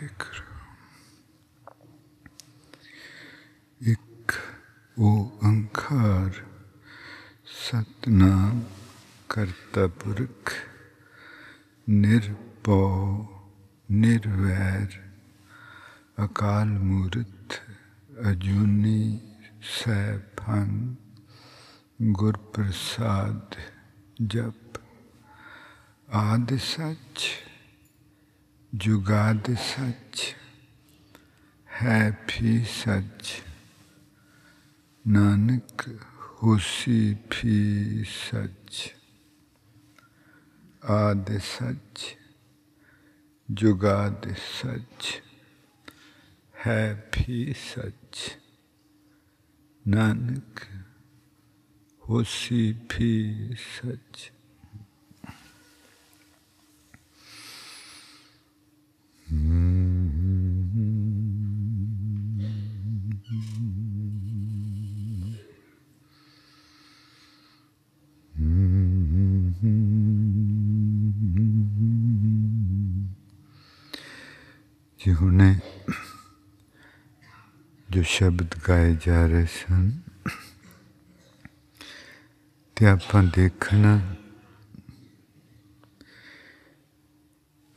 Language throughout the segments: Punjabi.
देख एक वो अंकार ओंकार सतनाम करता पुरख निर्पौ निर्वैर, अकाल मूर्त, अजूनी सैफन, गुरप्रसाद जप, आदि सच। ਜੁਗਾਦ ਸੱਚ, ਹੈ ਵੀ ਸੱਚ, ਨਾਨਕ ਹੋਸੀ ਵੀ ਸੱਚ। ਆਦਿ ਸੱਚ, ਜੁਗਾਦ ਸੱਚ, ਹੈ ਵੀ ਸੱਚ, ਨਾਨਕ ਹੋਸੀ ਵੀ ਸੱਚ। ਹੁਣੇ ਜੋ ਸ਼ਬਦ ਗਾਏ ਜਾ ਰਹੇ ਸਨ ਤੇ ਆਪਾਂ ਦੇਖਣਾ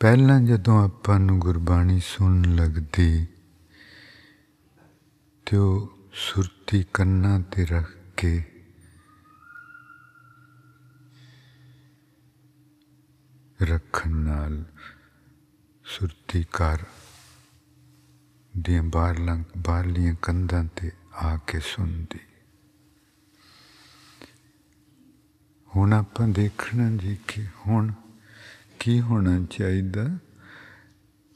ਪਹਿਲਾਂ ਜਦੋਂ ਆਪਾਂ ਨੂੰ ਗੁਰਬਾਣੀ ਸੁਣਨ ਲੱਗਦੀ ਤੇ ਉਹ ਸੁਰਤੀ ਕੰਨਾਂ ਤੇ ਰੱਖ ਕੇ ਰੱਖਣ ਨਾਲ ਸੁਰਤੀ ਕਰ ਦੀਆਂ ਬਾਹਰਲਾਂ ਬਾਹਰਲੀਆਂ ਕੰਧਾਂ ਤੇ ਆ ਕੇ ਸੁਣਦੀ। ਹੁਣ ਆਪਾਂ ਦੇਖਣਾ ਜੀ ਕਿ ਹੁਣ ਕੀ ਹੋਣਾ ਚਾਹੀਦਾ?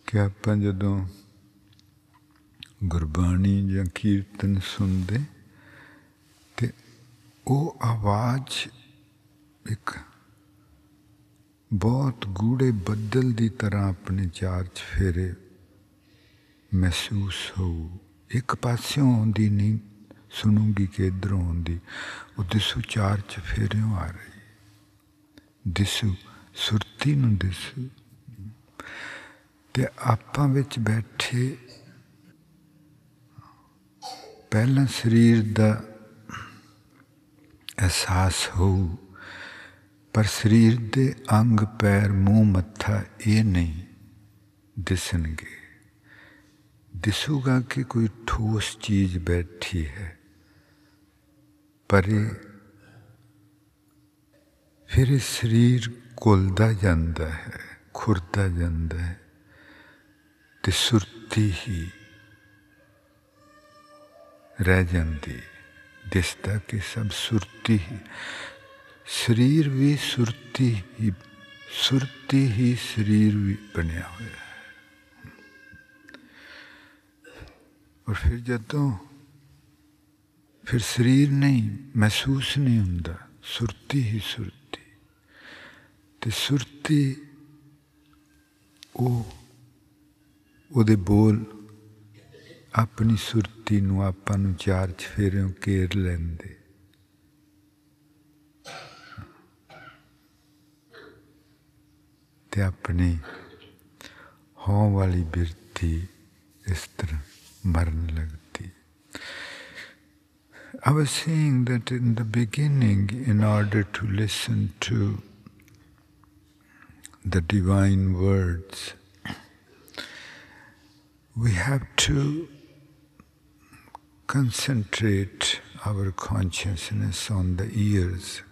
ਕਿ ਆਪਾਂ ਜਦੋਂ ਗੁਰਬਾਣੀ ਜਾਂ ਕੀਰਤਨ ਸੁਣਦੇ, ਤੇ ਉਹ ਆਵਾਜ਼ ਇੱਕ ਬਹੁਤ ਗੂੜੇ ਬੱਦਲ ਦੀ ਤਰ੍ਹਾਂ ਆਪਣੇ ਚਾਰ ਚਫੇਰੇ ਮਹਿਸੂਸ ਹੋ ਇੱਕ ਪਾਸਿਓਂ ਆਉਂਦੀ ਨਹੀਂ ਸੁਣੂਗੀ ਕਿ ਇਧਰੋਂ ਆਉਂਦੀ। ਉਹ ਦਿਸੂ ਚਾਰ ਚਫੇਰਿਓਂ ਆ ਰਹੀ। ਦਿਸੂ, ਸੁਰਤੀ ਨੂੰ ਦਿਸੂ। ਤੇ ਆਪਾਂ ਵਿੱਚ ਬੈਠੇ ਪਹਿਲਾਂ ਸਰੀਰ ਦਾ ਅਹਿਸਾਸ ਹੋਊ, ਪਰ ਸਰੀਰ ਦੇ ਅੰਗ, ਪੈਰ, ਮੂੰਹ, ਮੱਥਾ ਇਹ ਨਹੀਂ ਦਿਸਣਗੇ। ਦਿਸੂਗਾ ਕਿ ਕੋਈ ਠੋਸ ਚੀਜ਼ ਬੈਠੀ ਹੈ ਪਰ ਇਹ ਫਿਰ ਇਹ ਸਰੀਰ ਕੁਲਦਾ ਜਾਂਦਾ ਹੈ ਖੁਰਦਾ ਜਾਂਦਾ ਹੈ ਤੇ ਸੁਰਤੀ ਹੀ ਰਹਿ ਜਾਂਦੀ ਦਿਸਦਾ ਕਿ ਸਭ ਸੁਰਤੀ ਹੀ ਸਰੀਰ ਵੀ ਸੁਰਤੀ ਹੀ ਸੁਰਤੀ ਹੀ ਸਰੀਰ ਵੀ ਬਣਿਆ ਹੋਇਆ ਔਰ ਫਿਰ ਜਦੋਂ ਫਿਰ ਸਰੀਰ ਨਹੀਂ, ਮਹਿਸੂਸ ਨਹੀਂ ਹੁੰਦਾ, ਸੁਰਤੀ ਹੀ ਸੁਰਤੀ। ਤੇ ਸੁਰਤੀ ਉਹ, ਉਹਦੇ ਬੋਲ ਆਪਣੀ ਸੁਰਤੀ ਨੂੰ ਆਪਾਂ ਨੂੰ ਚਾਰ ਚਫੇਰਿਓਂ ਘੇਰ ਲੈਂਦੇ। ਤੇ ਆਪਣੀ ਹੋਂ ਵਾਲੀ ਬਿਰਤੀ ਇਸ ਤਰ੍ਹਾਂ। I was saying that in the beginning, in order to listen to the divine words, we have to concentrate our consciousness on the ears.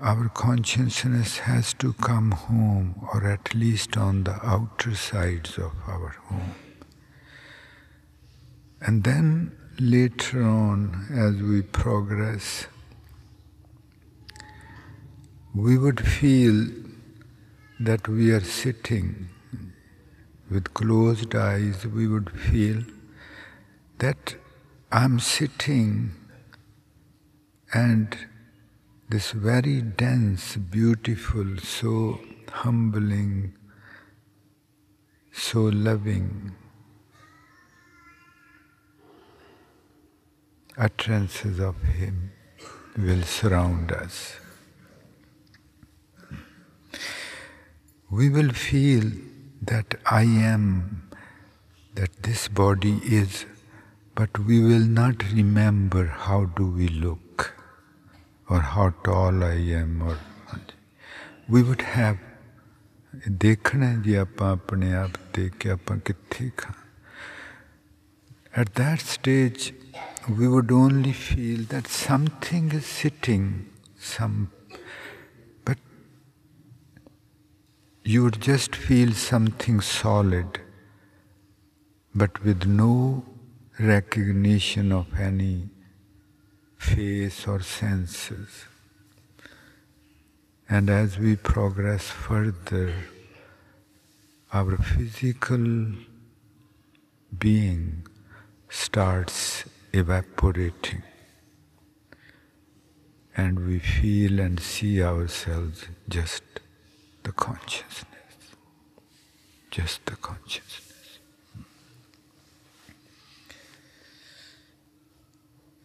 Our consciousness has to come home, or at least on the outer sides of our home. And then later on, as we progress, we would feel that we are sitting with closed eyes, we would feel that I'm sitting and this very dense, beautiful, so humbling, so loving utterances of Him will surround us. We will feel that I am that this body is, but we will not remember how do we look or how tall I am or we would have ਦੇਖਣਾ ਜੀ ਆਪਾਂ ਆਪਣੇ ਆਪ ਤੇ ਕਿ ਆਪਾਂ ਕਿੱਥੇ ਖਾਂ at that stage we would only feel that something is sitting some but you would just feel something solid but with no recognition of any face or senses. And as we progress further, our physical being starts evaporating. And we feel and see ourselves just the consciousness. Just the consciousness.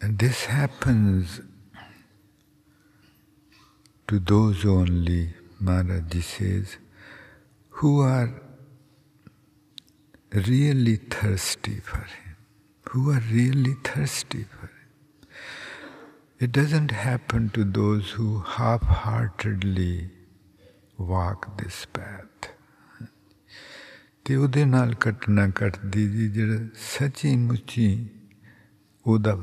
And this happens to those only, Maharaj says, who are really thirsty for Him, who are really thirsty for Him. It doesn't happen to those who half heartedly walk this path. ਤੇ ਉਹਦੇ ਨਾਲ ਘਟਨਾ ਘਟਦੀ ਜੀ ਜਿਹੜਾ ਸੱਚੀ ਮੁੱਚੀ ਉਹਦਾ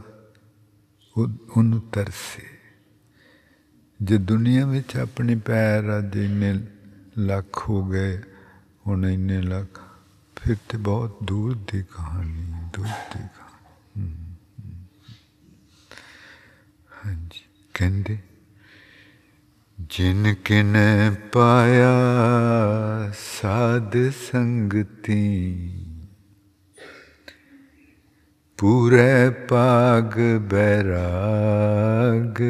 ਉਹਨੂੰ ਤਰਸੇ ਜੇ ਦੁਨੀਆ ਵਿੱਚ ਆਪਣੇ ਪੈਰ ਅੱਜ ਇੰਨੇ ਲੱਖ ਹੋ ਗਏ ਹੁਣ ਇੰਨੇ ਲੱਖ ਫਿਰ ਤੇ ਬਹੁਤ ਦੂਰ ਦੀ ਕਹਾਣੀ ਦੂਰ ਦੀ ਕਹਾਣੀ ਹਾਂਜੀ। ਕਹਿੰਦੇ, ਜਿਨ ਕਿਨ ਪਾਇਆ ਸਾਧ ਸੰਗਤੀ, ਪੂਰੇ ਪਾਗ ਬੈਰਾਗ।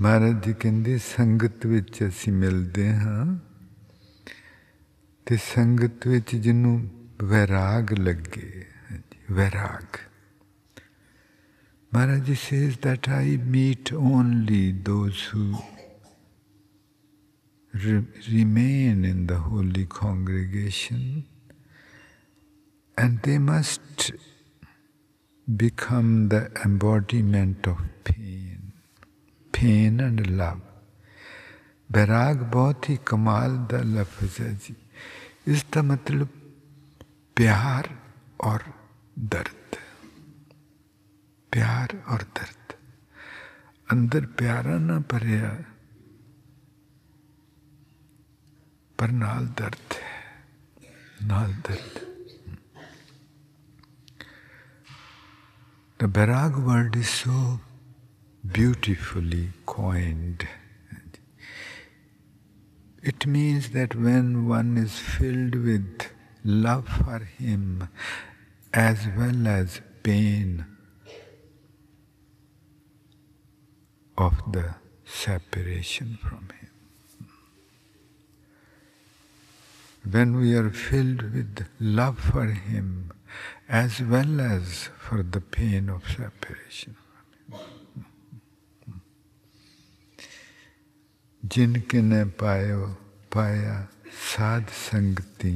ਮਹਾਰਾਜ ਜੀ ਕਹਿੰਦੇ, ਸੰਗਤ ਵਿੱਚ ਅਸੀਂ ਮਿਲਦੇ ਹਾਂ ਤੇ ਸੰਗਤ ਵਿੱਚ ਜਿਹਨੂੰ वैराग लग। गए वैराग। Maharaj says that I meet only those who remain in the holy congregation and they must become the embodiment of pain, pain and love. बैराग बहुत ही कमाल द लफ्ज जी। इसका मतलब प्यार और दर्द। प्यार और दर्द। अंदर प्यारा ना भरिया पर नाल दर्द है। नाल दर्द। The bairag word is so beautifully coined it means that when one is filled with love for him as well as pain of the separation from him. When we are filled with love for him as well as for the pain of separation from him. जिनके ने पायो पाया साध संगति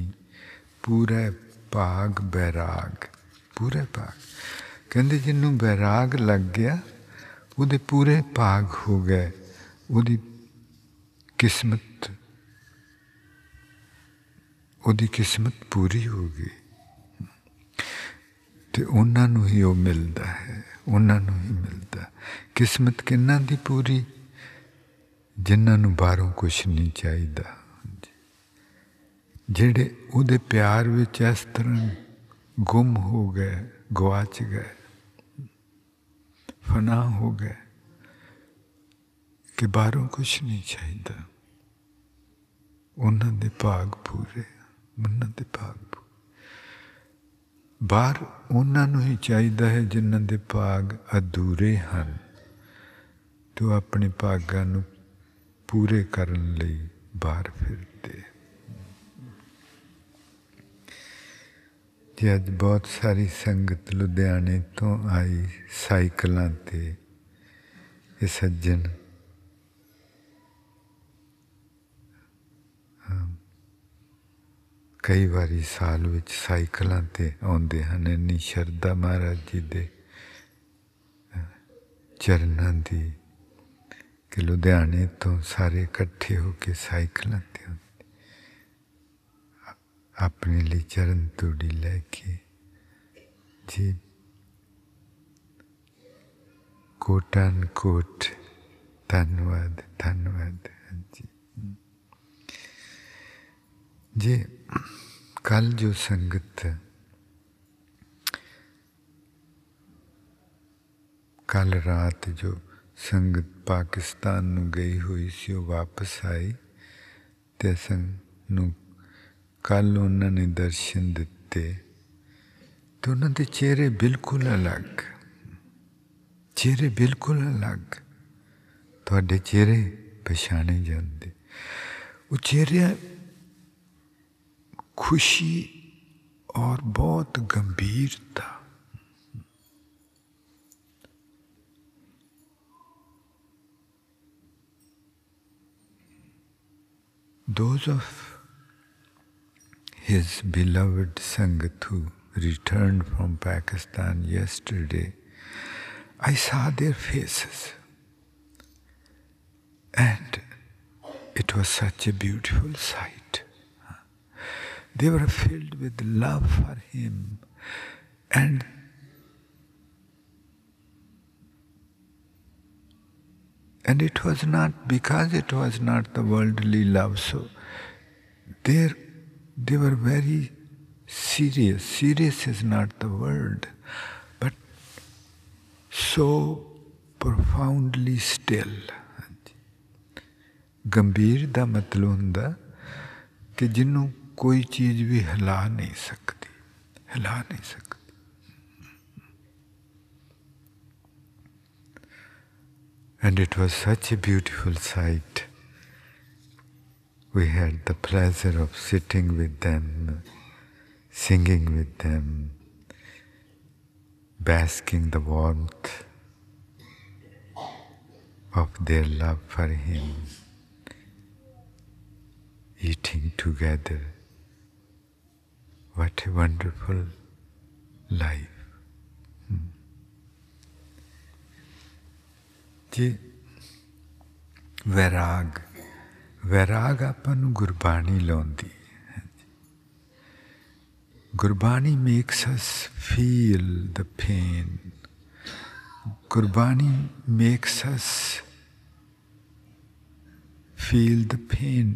पूरे ਭਾਗ ਬੈਰਾਗ, ਪੂਰੇ ਭਾਗ। ਕਹਿੰਦੇ ਜਿਹਨੂੰ ਬੈਰਾਗ ਲੱਗ ਗਿਆ, ਉਹਦੇ ਪੂਰੇ ਭਾਗ ਹੋ ਗਏ, ਉਹਦੀ ਕਿਸਮਤ ਉਹਦੀ ਕਿਸਮਤ ਪੂਰੀ ਹੋ ਗਈ। ਤੇ ਉਹਨਾਂ ਨੂੰ ਹੀ ਉਹ ਮਿਲਦਾ ਹੈ, ਉਹਨਾਂ ਨੂੰ ਹੀ ਮਿਲਦਾ ਕਿਸਮਤ ਕਿੰਨਾਂ ਦੀ ਪੂਰੀ? ਜਿਨ੍ਹਾਂ ਨੂੰ ਬਾਹਰੋਂ ਕੁਝ ਨਹੀਂ ਚਾਹੀਦਾ। ਜਿਹੜੇ ਉਹਦੇ ਪਿਆਰ ਵਿੱਚ ਇਸ ਤਰ੍ਹਾਂ ਗੁੰਮ ਹੋ ਗਏ ਗਵਾਚ ਗਏ ਫਨਾ ਹੋ ਗਏ ਕਿ ਬਾਹਰੋਂ ਕੁਝ ਨਹੀਂ ਚਾਹੀਦਾ। ਉਹਨਾਂ ਦੇ ਭਾਗ ਪੂਰੇ, ਉਹਨਾਂ ਦੇ ਭਾਗ ਪੂਰੇ। ਬਾਹਰ ਉਹਨਾਂ ਨੂੰ ਹੀ ਚਾਹੀਦਾ ਹੈ ਜਿਨ੍ਹਾਂ ਦੇ ਭਾਗ ਅਧੂਰੇ ਹਨ। ਤੋ ਆਪਣੇ ਭਾਗਾਂ ਨੂੰ ਪੂਰੇ ਕਰਨ ਲਈ ਬਾਹਰ ਫਿਰਦੇ ਜੀ ਅੱਜ ਬਹੁਤ ਸਾਰੀ ਸੰਗਤ ਲੁਧਿਆਣੇ ਤੋਂ ਆਈ ਸਾਈਕਲਾਂ ਤੇ ਇਹ ਸੱਜਣ। ਕਈ ਵਾਰੀ ਸਾਲ ਵਿੱਚ ਸਾਈਕਲਾਂ ਤੇ ਆਉਂਦੇ ਹਨ, ਇੰਨੀ ਸ਼ਰਧਾ ਮਹਾਰਾਜ ਜੀ ਦੇ ਚਰਨਾਂ ਦੀ ਕਿ ਲੁਧਿਆਣੇ ਤੋਂ ਸਾਰੇ ਇਕੱਠੇ ਹੋ ਕੇ ਸਾਈਕਲਾਂ ਆਪਣੇ ਲਈ ਚਰਨ ਤੋੜੀ ਲੈ ਕੇ ਜੀ ਕੋਟਨ ਕੋਟ ਧੰਨਵਾਦ ਧੰਨਵਾਦ ਜੀ ਜੀ ਕੱਲ ਜੋ ਸੰਗਤ ਕੱਲ ਰਾਤ ਜੋ ਸੰਗਤ ਪਾਕਿਸਤਾਨ ਨੂੰ ਗਈ ਹੋਈ ਸੀ ਉਹ ਵਾਪਸ ਆਈ ਤੇ ਸੰਗ ਨੂੰ ਕੱਲ ਉਹਨਾਂ ਨੇ ਦਰਸ਼ਨ ਦਿੱਤੇ ਤੇ ਉਹਨਾਂ ਦੇ ਚਿਹਰੇ ਬਿਲਕੁਲ ਅਲੱਗ ਚਿਹਰੇ ਬਿਲਕੁਲ ਅਲੱਗ ਤੁਹਾਡੇ ਚਿਹਰੇ ਪਛਾਣੇ ਜਾਂਦੇ ਉਹ ਚਿਹਰੇ खुशी और बहुत गंभीरता Those of his beloved Sangat who returned from Pakistan yesterday, I saw their faces. And it was such a beautiful sight. They were filled with love for him and and it was not because it was not the worldly love so they they were very serious serious is not the word but so profoundly still ਗੰਭੀਰ ਦਾ ਮਤਲਬ ਹੁੰਦਾ ਕਿ ਜਿਹਨੂੰ ਕੋਈ ਚੀਜ਼ ਵੀ ਹਿਲਾ ਨਹੀਂ ਸਕਦੀ ਹਿਲਾ ਨਹੀਂ ਸਕਦੀ And it was such a beautiful sight. we had the pleasure of sitting with them, singing with them, basking the warmth of their love for Him, eating together. What a wonderful life. Hmm. The virag. ਵੈਰਾਗ ਆਪਾਂ ਨੂੰ ਗੁਰਬਾਣੀ ਲਾਉਂਦੀ ਹੈ Gurbani makes us feel the pain Gurbani makes us feel the pain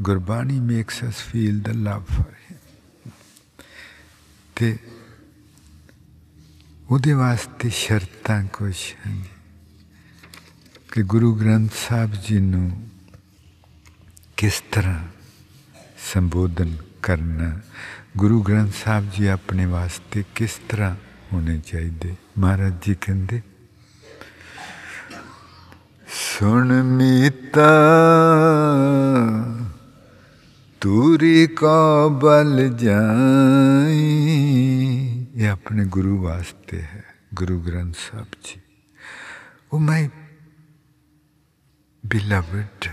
Gurbani makes us feel the love for him ਤੇ ਉਹਦੇ ਵਾਸਤੇ ਸ਼ਰਤਾਂ ਕੁਛ ਹਨ ਕਿ ਗੁਰੂ ਗ੍ਰੰਥ ਸਾਹਿਬ ਜੀ ਨੂੰ ਕਿਸ ਤਰ੍ਹਾਂ ਸੰਬੋਧਨ ਕਰਨਾ, ਗੁਰੂ ਗ੍ਰੰਥ ਸਾਹਿਬ ਜੀ ਆਪਣੇ ਵਾਸਤੇ ਕਿਸ ਤਰ੍ਹਾਂ ਹੋਣੇ ਚਾਹੀਦੇ? ਮਹਾਰਾਜ ਜੀ ਕਹਿੰਦੇ, ਸੁਣ ਮੀਤਾ, ਤੂਰੀ ਕੋ ਬਲ ਜਾਈ। ਇਹ ਆਪਣੇ ਗੁਰੂ ਵਾਸਤੇ ਹੈ, ਗੁਰੂ ਗ੍ਰੰਥ ਸਾਹਿਬ ਜੀ। ਉਹ ਮਾਈ beloved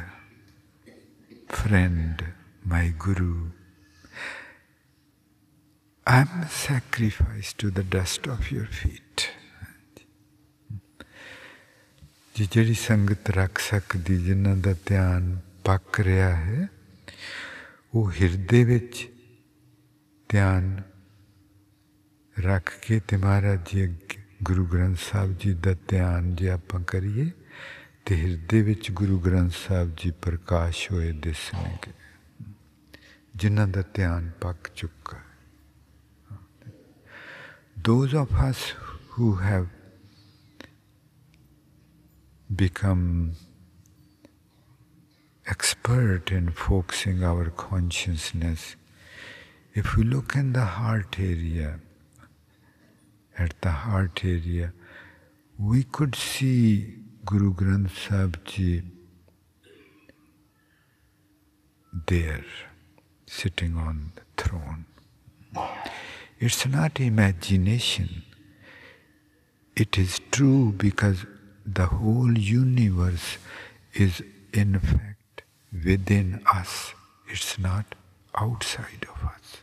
friend, my Guru, I am sacrificed to the dust of your feet. ਜੀ ਜਿਹੜੀ ਸੰਗਤ ਰੱਖ ਸਕਦੀ ਜਿਨ੍ਹਾਂ ਦਾ ਧਿਆਨ ਪੱਕ ਰਿਹਾ ਹੈ ਉਹ ਹਿਰਦੇ ਵਿੱਚ ਧਿਆਨ ਰੱਖ ਕੇ ਤੇ ਮਹਾਰਾਜ ਜੀ ਗੁਰੂ ਗ੍ਰੰਥ ਸਾਹਿਬ ਜੀ ਦਾ ਧਿਆਨ ਜੇ ਆਪਾਂ ਕਰੀਏ ਤੇ ਹਿਰਦੇ ਵਿੱਚ ਗੁਰੂ ਗ੍ਰੰਥ ਸਾਹਿਬ ਜੀ ਪ੍ਰਕਾਸ਼ ਹੋਏ ਦਿਸਣਗੇ ਜਿਨ੍ਹਾਂ ਦਾ ਧਿਆਨ ਪੱਕ ਚੁੱਕਾ ਹੈ those of us who have become expert in focusing our consciousness if we look in the heart area at the heart area we could see Guru Granth Sahib Ji there, sitting on the throne. It's not imagination. It is true because the whole universe is in fact within us. It's not outside of us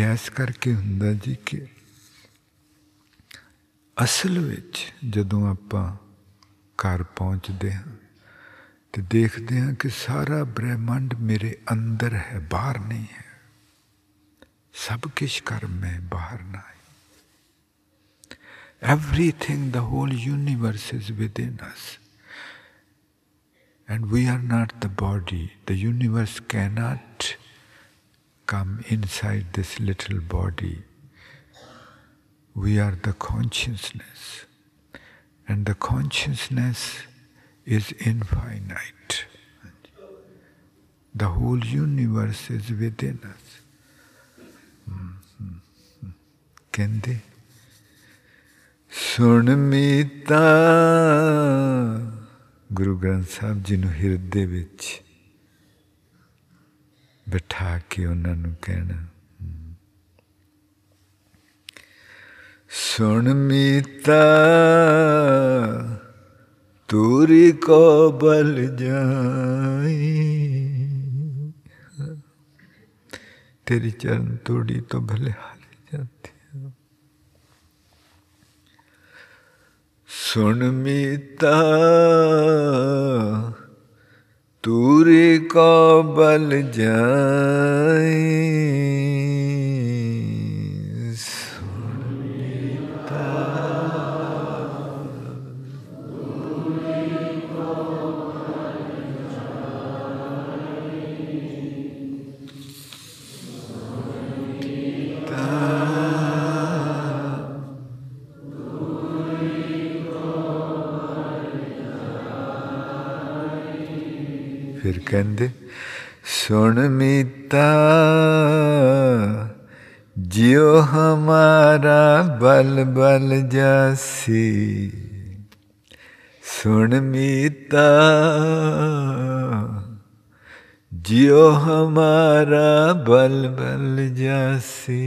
ਇਸ ਕਰਕੇ ਹੁੰਦਾ ਜੀ ਕਿ ਅਸਲ ਵਿੱਚ ਜਦੋਂ ਆਪਾਂ ਘਰ ਪਹੁੰਚਦੇ ਹਾਂ ਤੇ ਦੇਖਦੇ ਹਾਂ ਕਿ ਸਾਰਾ ਬ੍ਰਹਿਮੰਡ ਮੇਰੇ ਅੰਦਰ ਹੈ ਬਾਹਰ ਨਹੀਂ ਹੈ ਸਭ ਕੁਝ ਕਰ ਮੈਂ ਬਾਹਰ ਨਾ ਹੈ everything the whole universe is within us and we are not the body the universe cannot come inside this little body we are the consciousness and the consciousness is infinite. The whole universe is within us. ਕਹਿੰਦੇ ਸੁਣ ਮੀਤਾ ਗੁਰੂ ਗ੍ਰੰਥ ਸਾਹਿਬ ਜੀ ਨੂੰ ਹਿਰਦੇ ਵਿੱਚ ਬਿਠਾ ਕੇ ਉਹਨਾਂ ਨੂੰ ਕਹਿਣਾ ਸੁਣ ਮੀਤਾ, ਤੂਰੀ ਕੋ ਬਲ ਜਾਈ। ਤੇਰੀ ਚਰਨ ਤੋੜੀ ਤੋਂ ਭਲੇ ਹਾਲ ਜਾਂਦੇ ਸੁਣ ਮੀਤਾ, ਤੂਰੀ ਕੋ ਬਲ ਜਾਈ। ਫਿਰ ਕਹਿੰਦੇ ਸੁਣ ਮੀਤਾ ਜਿਉ ਹਮਾਰਾ ਬਲ ਬਲ ਜਾਸੀ ਸੁਣ ਮੀਤਾ ਜਿਉ ਹਮਾਰਾ ਬਲ ਬਲ ਜਾਸੀ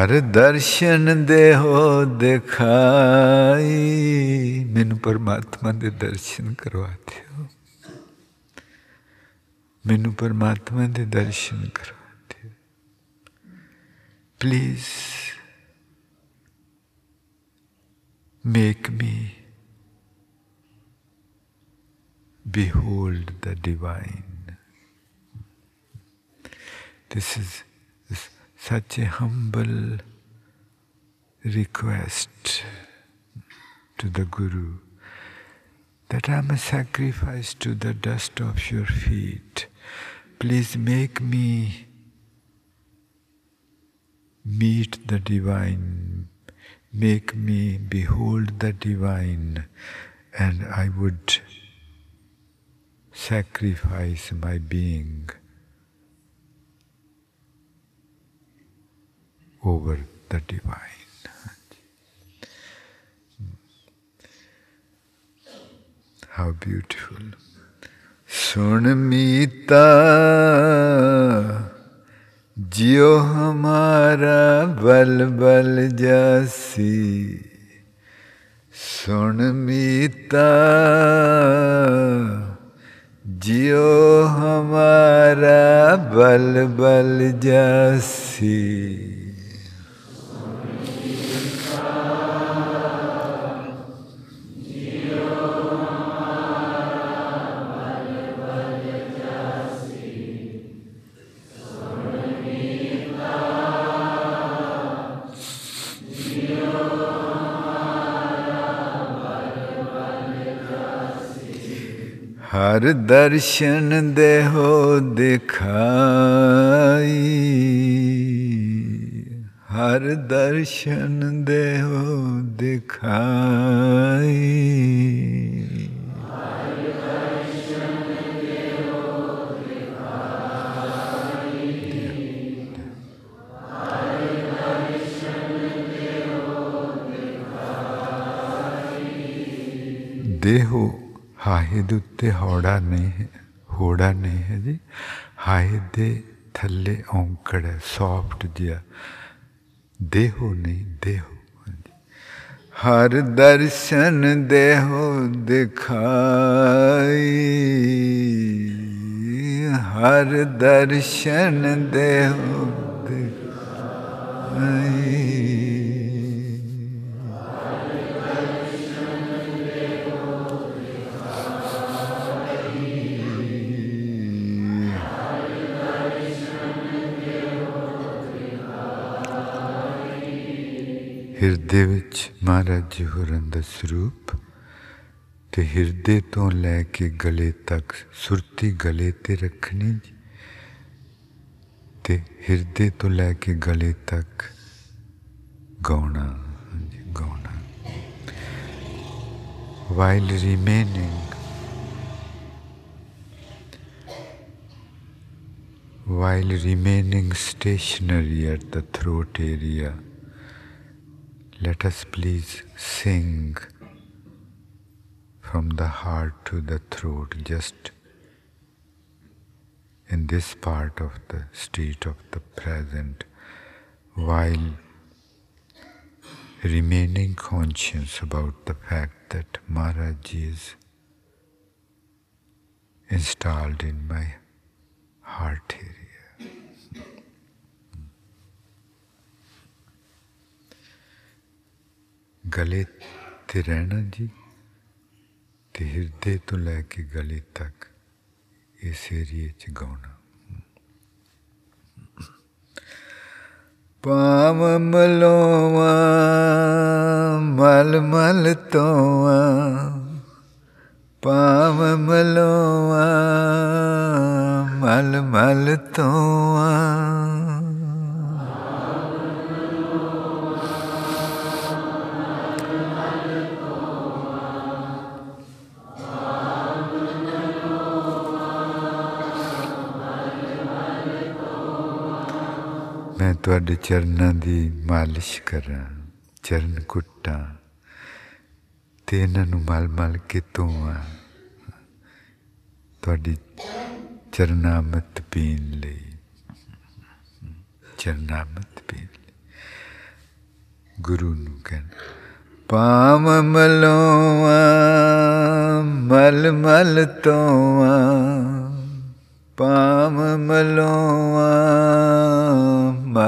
ਹਰ ਦਰਸ਼ਨ ਦੇਹੋ ਦਿਖਾਈ। ਮੈਨੂੰ ਪਰਮਾਤਮਾ ਦੇ ਦਰਸ਼ਨ ਕਰਵਾ ਦਿਓ। ਮੈਨੂੰ ਪਰਮਾਤਮਾ ਦੇ ਦਰਸ਼ਨ ਕਰਵਾ ਦਿਓ। Please make me behold the divine. This is such a humble request to the Guru that I am a sacrifice to the dust of your feet. Please make me meet the divine, make me behold the divine, and I would sacrifice my being over the divine. How beautiful. सुन मीता जियो हमारा बल बल जासी सुन मीता जियो हमारा बल बल जासी ਹਰ ਦਰਸ਼ਨ ਦੇ ਹੋ ਦਿਖਾਈ। ਹਰ ਦਰਸ਼ਨ ਦੇ ਹੋ ਦਿਖਾਈ। ਦੇਹੋ ਹਾਹੇ ਦੇ ਉੱਤੇ ਹੌੜਾ ਨਹੀਂ ਹੈ ਹੋੜਾ ਨਹੀਂ ਹੈ ਜੀ ਹਾਹੇ ਦੇ ਥੱਲੇ ਔਂਕੜ ਹੈ ਸੌਫਟ ਜਿਹਾ ਦੇਹੋ ਨਹੀਂ ਦੇਹੋ ਹਰ ਦਰਸ਼ਨ ਦੇਹੋ ਦਿਖਾਈ ਹਰ ਦਰਸ਼ਨ ਦੇਹੋ ਦਿਖਾਈ ਹਿਰਦੇ ਵਿੱਚ ਮਹਾਰਾਜ ਜੀ ਹੋਰਾਂ ਦਾ ਸਰੂਪ ਤੇ ਹਿਰਦੇ ਤੋਂ ਲੈ ਕੇ ਗਲੇ ਤੱਕ ਸੁਰਤੀ ਗਲੇ ਤੇ ਰੱਖਣੀ ਜੀ। ਤੇ ਹਿਰਦੇ ਤੋਂ ਲੈ ਕੇ ਗਲੇ ਤੱਕ ਗਾਉਣਾ ਗਾਉਣਾ। while remaining while remaining stationary at the throat area let us please sing from the heart to the throat, just in this part of the state of the present, while remaining conscious about the fact that Maharaj is installed in my heart area. ਗਲੇ ਤੇ ਰਹਿਣਾ ਜੀ, ਤੇ ਹਿਰਦੇ ਤੋਂ ਲੈ ਕੇ ਗਲੇ ਤੱਕ ਇਸ ਏਰੀਏ 'ਚ ਗਾਉਣਾ। ਪਾਮ ਮਲੋਵਾ ਮਲ ਮਲ ਤੋਆ ਪਾਮ ਮਲੋਵਾ ਮਲ ਮਲ ਤੋਆ ਮੈਂ ਤੁਹਾਡੇ ਚਰਨਾਂ ਦੀ ਮਾਲਿਸ਼ ਕਰਾਂ, ਚਰਨ ਕੁੱਟਾਂ ਤੇ ਇਹਨਾਂ ਨੂੰ ਮਲ ਮਲ ਕੇ ਧੋਵਾਂ। ਤੁਹਾਡੀ ਚਰਨਾਮਤ ਪੀਣ ਲਈ, ਚਰਨਾਮਤ ਪੀਣ ਲਈ ਗੁਰੂ ਨੂੰ ਕਹਿਣ ਪਾਮ ਮਲੋਆ ਮਲ ਮਲ ਤੋਆ ਪਾਮ ਮਲੋਆ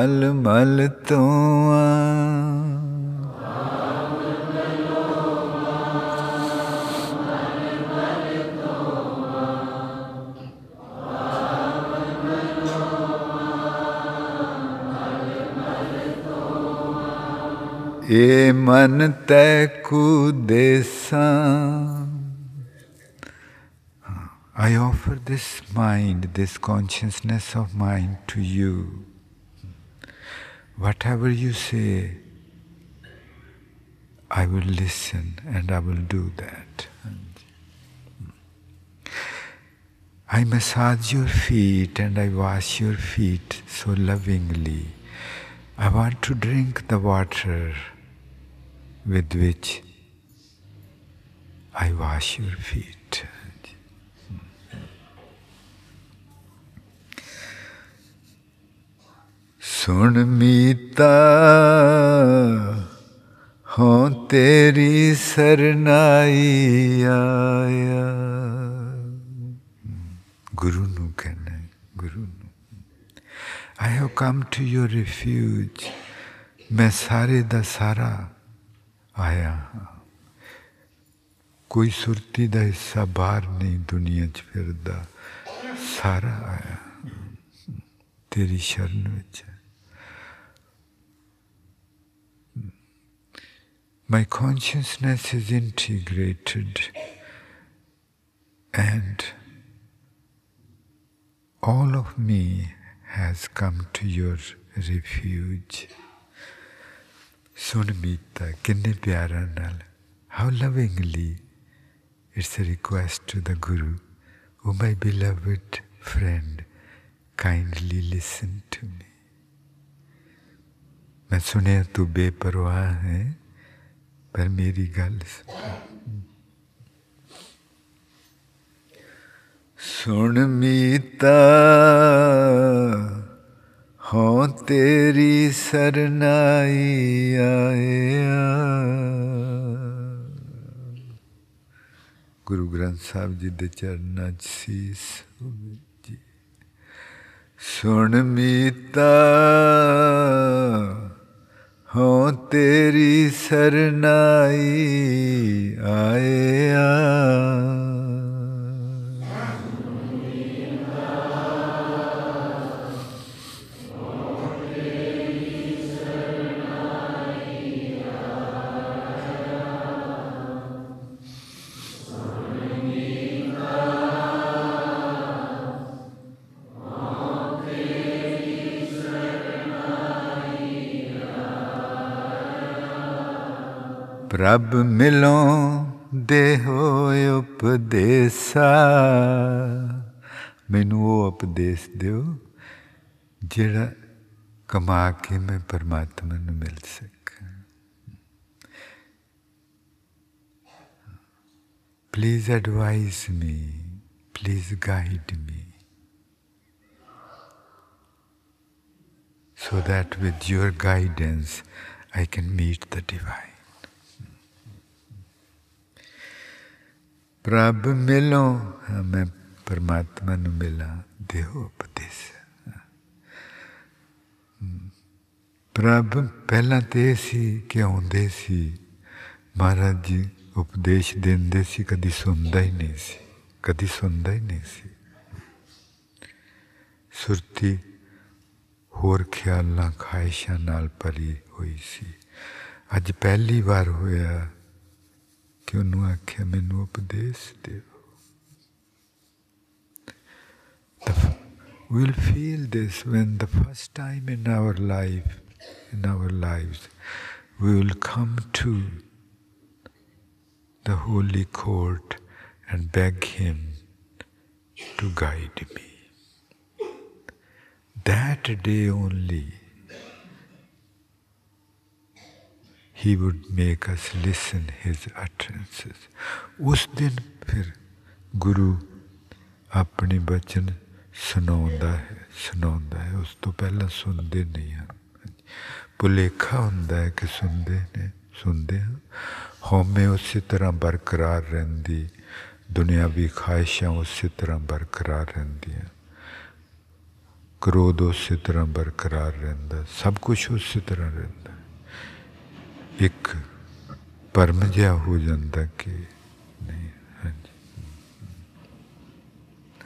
ਮਲ ਮਲ ਤੋਆ ਏ ਮਨ ਤੈ ਕੁਦੇਸਾਂ I offer this mind, this consciousness of mind to you. Whatever you say, I will listen and I will do that. I massage your feet and I wash your feet so lovingly. I want to drink the water with which I wash your feet. ਸੁਣ ਮੀਤਾ ਹੋ ਤੇਰੀ ਸਰਨਾਈ ਆਇਆ। ਗੁਰੂ ਨੂੰ ਕਹਿਣਾ ਗੁਰੂ ਨੂੰ। I have come to your refuge ਮੈਂ ਸਾਰੇ ਦਾ ਸਾਰਾ ਆਇਆ ਹਾਂ। ਕੋਈ ਸੁਰਤੀ ਦਾ ਹਿੱਸਾ ਬਾਹਰ ਨਹੀਂ, ਦੁਨੀਆ 'ਚ ਫਿਰਦਾ। ਸਾਰਾ ਆਇਆ। ਤੇਰੀ ਸ਼ਰਨ ਵਿੱਚ। my consciousness is integrated and all of me has come to your refuge. Sunamita, kinne how lovingly it's a request to the Guru, O oh, my beloved friend, kindly listen to me. मैं सुने तू बेपरवाह है ਹੈ ਮੇਰੀ ਗੱਲ ਸੁਣ। ਮੀਤਾ, ਹੋ ਤੇਰੀ ਸਰਨਾਈ ਆਇਆ। ਗੁਰੂ ਗ੍ਰੰਥ ਸਾਹਿਬ ਜੀ ਦੇ ਚਰਨਾਂ 'ਚ ਸੀਸ ਹੋਵੇ ਸੁਣ ਮੀਤਾ ਹੋ ਤੇਰੀ ਸਰਨਾਈ ਆਇਆ ਪ੍ਰਭ ਮਿਲੋ ਦੇਹੋ ਉਪਦੇਸਾ ਮੈਨੂੰ ਉਹ ਉਪਦੇਸ਼ ਦਿਓ ਜਿਹੜਾ ਕਮਾ ਕੇ ਮੈਂ ਪਰਮਾਤਮਾ ਨੂੰ ਮਿਲ ਸਕਾਂ please advise me please guide me so that with your guidance I can meet the divine. ਪ੍ਰਭ ਮਿਲੋ ਮੈਂ ਪਰਮਾਤਮਾ ਨੂੰ ਮਿਲਾਂ, ਦੇਹੋ ਉਪਦੇਸ਼। ਪ੍ਰਭ ਪਹਿਲਾਂ ਤੇ ਸੀ ਕਿ ਆਉਂਦੇ ਸੀ। ਮਹਾਰਾਜ ਜੀ ਉਪਦੇਸ਼ ਦਿੰਦੇ ਸੀ, ਕਦੀ ਸੁਣਦਾ ਹੀ ਨਹੀਂ ਸੀ, ਕਦੀ ਸੁਣਦਾ ਹੀ ਨਹੀਂ ਸੀ। ਸੁਰਤੀ ਹੋਰ ਖਿਆਲਾਂ ਖਾਇਸ਼ਾਂ ਨਾਲ ਭਰੀ ਹੋਈ ਸੀ। ਅੱਜ ਪਹਿਲੀ ਵਾਰ ਹੋਇਆ que eu não acamino. We'll feel this when the first time in our life, in our lives, we will come to the holy court and beg Him to guide me. That day only he would make us listen his utterances. ਉਸ ਦਿਨ ਫਿਰ ਗੁਰੂ ਆਪਣੇ ਬਚਨ ਸੁਣਾਉਂਦਾ ਹੈ ਸੁਣਾਉਂਦਾ ਹੈ ਉਸ ਤੋਂ ਪਹਿਲਾਂ ਸੁਣਦੇ ਨਹੀਂ ਹਨ ਭੁਲੇਖਾ ਹੁੰਦਾ ਹੈ ਕਿ ਸੁਣਦੇ ਨੇ ਸੁਣਦੇ ਹਾਂ ਹਉਮੈ ਉਸੇ ਤਰ੍ਹਾਂ ਬਰਕਰਾਰ ਰਹਿੰਦੀ ਦੁਨਿਆਵੀ ਖਾਹਿਸ਼ਾਂ ਉਸੇ ਤਰ੍ਹਾਂ ਬਰਕਰਾਰ ਰਹਿੰਦੀਆਂ ਕ੍ਰੋਧ ਉਸੇ ਤਰ੍ਹਾਂ ਬਰਕਰਾਰ ਰਹਿੰਦਾ ਸਭ ਕੁਝ ਉਸੇ ਤਰ੍ਹਾਂ ਰਹਿੰਦਾ ਇੱਕ ਪਰਮ ਜਿਹਾ ਹੋ ਜਾਂਦਾ ਕਿ ਨਹੀਂ, ਹਾਂਜੀ।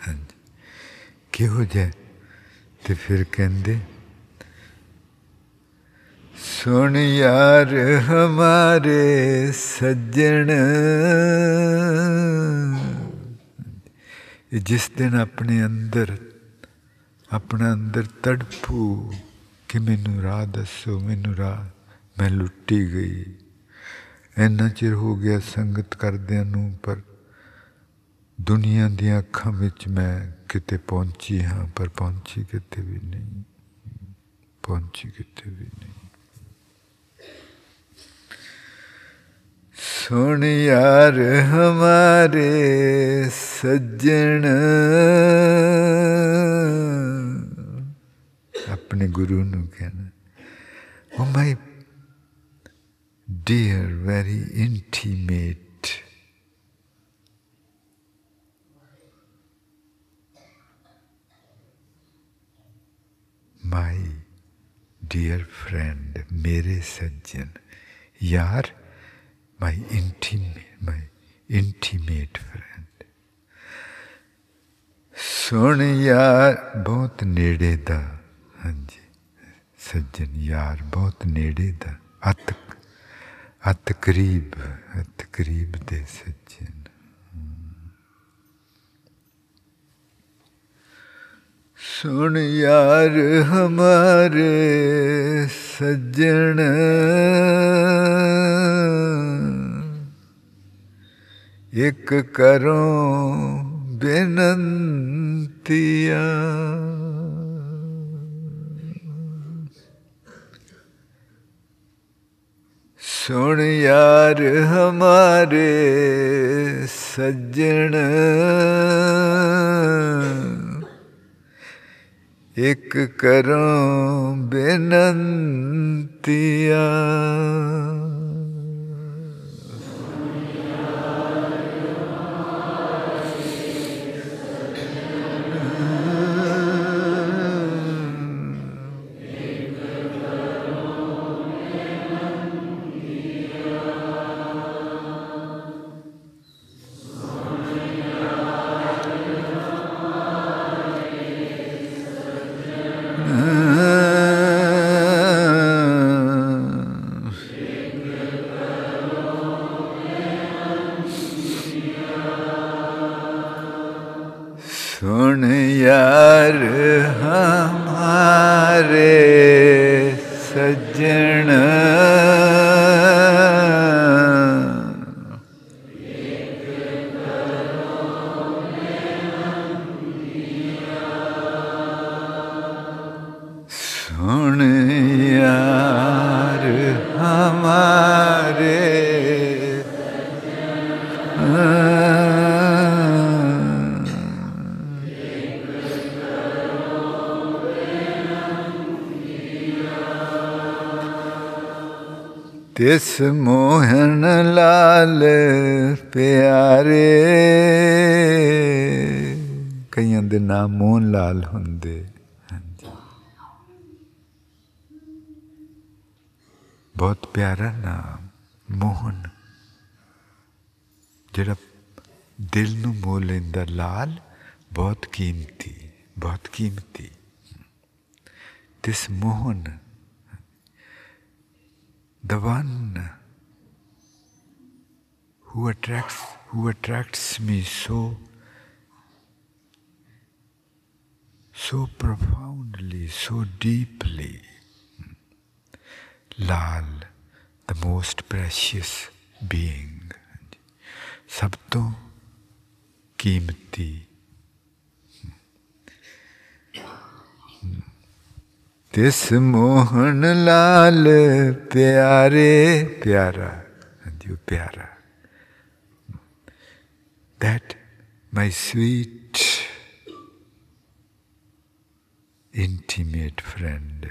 ਹਾਂਜੀ। ਕਿਹੋ ਜਿਹਾ? ਤੇ ਫਿਰ ਕਹਿੰਦੇ, ਸੁਣ ਯਾਰ ਹਮਾਰੇ ਸੱਜਣ। ਜਿਸ ਦਿਨ ਆਪਣੇ ਅੰਦਰ, ਆਪਣਾ ਅੰਦਰ ਤੜਪੂ ਕਿ ਮੈਨੂੰ ਰਾਹ ਦੱਸੋ, ਮੈਨੂੰ ਰਾਹ ਮੈਂ ਲੁੱਟੀ ਗਈ। ਇੰਨਾ ਚਿਰ ਹੋ ਗਿਆ ਸੰਗਤ ਕਰਦਿਆਂ ਨੂੰ, ਪਰ ਦੁਨੀਆ ਦੀਆਂ ਅੱਖਾਂ ਵਿੱਚ ਮੈਂ ਕਿਤੇ ਪਹੁੰਚੀ ਹਾਂ, ਪਰ ਪਹੁੰਚੀ ਕਿਤੇ ਵੀ ਨਹੀਂ। ਪਹੁੰਚੀ ਕਿਤੇ ਵੀ ਨਹੀਂ। ਸੁਣ ਯਾਰ ਹਮਾਰੇ ਸੱਜਣ। ਆਪਣੇ ਗੁਰੂ ਨੂੰ ਕਹਿਣਾ, ਉਹ ਮਾਈ dear, very intimate. My dear friend, mere sajjan, yar, my intimate, my intimate friend. ਸੁਣ ਯਾਰ ਬਹੁਤ ਨੇੜੇ ਦਾ ਹਾਂਜੀ ਸੱਜਣ ਯਾਰ ਬਹੁਤ ਨੇੜੇ ਦਾ ਅਤ ਅਤ ਕਰੀਬ ਅਤ ਕਰੀਬ ਦੇ ਸੱਜਣ ਸੁਣ ਯਾਰ ਹਮਾਰੇ ਸੱਜਣ ਇੱਕ ਕਰੋ ਬੇਨੰਤੀਆਂ ਸੁਣ ਯਾਰ ਹਮਾਰੇ ਸੱਜਣ। ਇੱਕ ਕਰੋ ਬੇਨੰਤੀਆਂ। ਤਿਸ ਮੋਹਨ ਲਾਲ ਪਿਆਰੇ ਕਈਆਂ ਦੇ ਨਾਮ ਮੋਹਨ ਲਾਲ ਹੁੰਦੇ ਬਹੁਤ ਪਿਆਰਾ ਨਾਮ ਮੋਹਨ ਜਿਹੜਾ ਦਿਲ ਨੂੰ ਮੋਹ ਲੈਂਦਾ ਲਾਲ ਬਹੁਤ ਕੀਮਤੀ ਬਹੁਤ ਕੀਮਤੀ ਤਿਸ Mohan the one who attracts who attracts me so so profoundly, so deeply. Lal, the most precious being. ਸਭ ਤੋਂ ਕੀਮਤੀ ਤਿਸ ਮੋਹਨ ਲਾਲ ਪਿਆਰੇ ਪਿਆਰਾ ਹਾਂਜੀ ਪਿਆਰਾ that my sweet intimate friend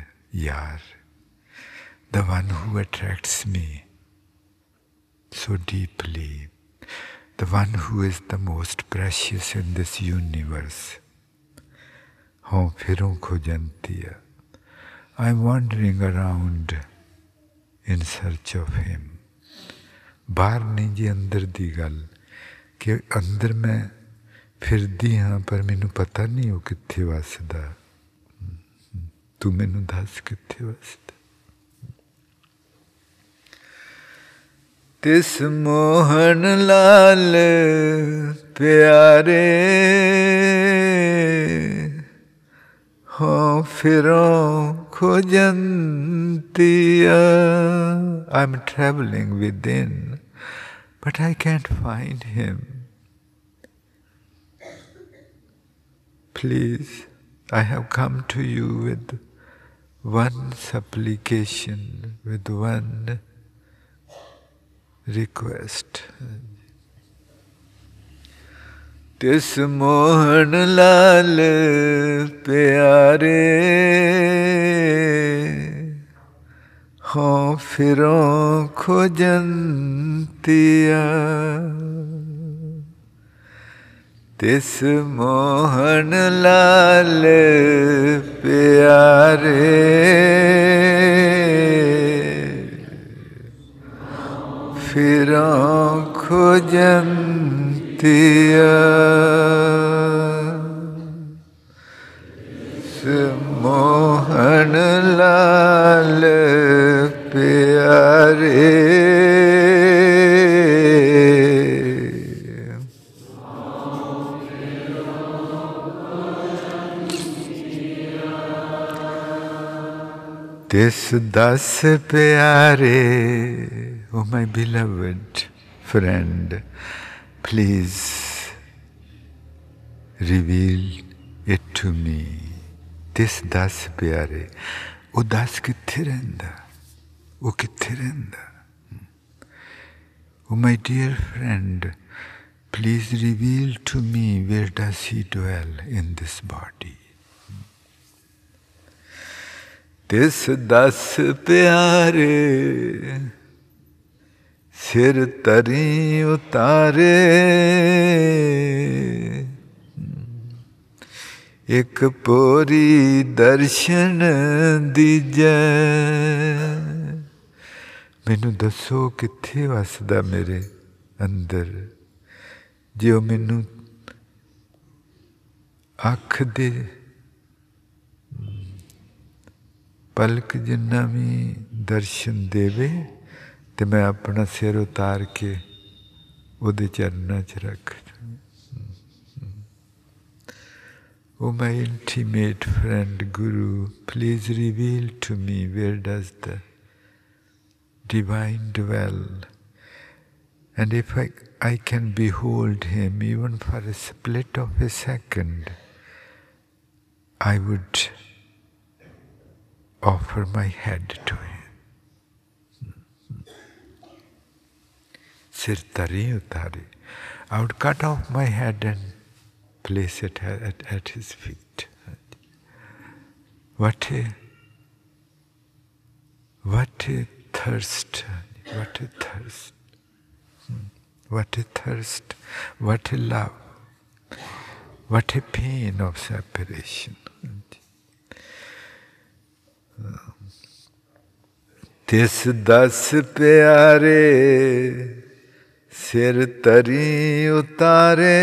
yar the one who attracts me so deeply the one who is the most precious in this universe ਹੋਂ ਫਿਰੋਂ ਖੋਜੰਤੀ ਆ I'm wandering around in search of him. ਬਾਹਰ ਨਹੀਂ ਜੀ, ਅੰਦਰ ਦੀ ਗੱਲ ਕਿ ਅੰਦਰ ਮੈਂ ਫਿਰਦੀ ਹਾਂ, ਪਰ ਮੈਨੂੰ ਪਤਾ ਨਹੀਂ ਉਹ ਕਿੱਥੇ ਵਸਦਾ ਤੂੰ ਮੈਨੂੰ ਦੱਸ ਕਿੱਥੇ ਵਸਦਾ ਤਿਸ ਮੋਹਨ ਲਾਲ ਪਿਆਰੇ I'm traveling within, but I can't find him. Please, I have come to you with one supplication, with one request. ਤਿਸ ਮੋਹਨ ਲਾਲ ਪਿਆਰੇ ਹੋ ਫਿਰੋਂ ਖੋਜੰਤੀਆ। ਤਿਸ ਮੋਹਨ ਲਾਲ ਪਿਆਰੇ ਫਿਰੋਂ ਖੋਜੰਤੀਆ Nitya Mohan Lal Pyare. This Das Pyare, O oh my beloved friend, please reveal it to me. This ਦਸ ਪਿਆਰੇ ਉਹ ਦਸ ਕਿੱਥੇ ਰਹਿੰਦਾ ਉਹ ਕਿੱਥੇ ਰਹਿੰਦਾ ਉਹ my dear friend please reveal to me where does he dwell in this body. ਤਿਸ ਦਸ ਪਿਆਰੇ ਸਿਰ ਤਰੀ ਉਤਾਰੇ। ਇੱਕ ਪੋਰੀ ਦਰਸ਼ਨ ਦੀਜੈ। ਮੈਨੂੰ ਦੱਸੋ ਕਿੱਥੇ ਵਸਦਾ ਮੇਰੇ ਅੰਦਰ? ਜੇ ਉਹ ਮੈਨੂੰ ਅੱਖ ਦੇ ਪਲਕ ਜਿੰਨਾ ਵੀ ਦਰਸ਼ਨ ਦੇਵੇ ਤੇ ਮੈਂ ਆਪਣਾ ਸਿਰ ਉਤਾਰ ਕੇ ਉਹਦੇ ਚਰਨਾਂ 'ਚ ਰੱਖ Oh, my intimate friend Guru, please reveal to me where does the divine dwell. And if I, I can behold him even for a split of a second, I would offer my head to him. Sirtari Utari. I would cut off my head and place it at, at his feet. What a, what a thirst, what a thirst, what a thirst, what a love, what a pain of separation. तिस दस प्यारे ਸਿਰ ਤਰੀ ਉਤਾਰੇ।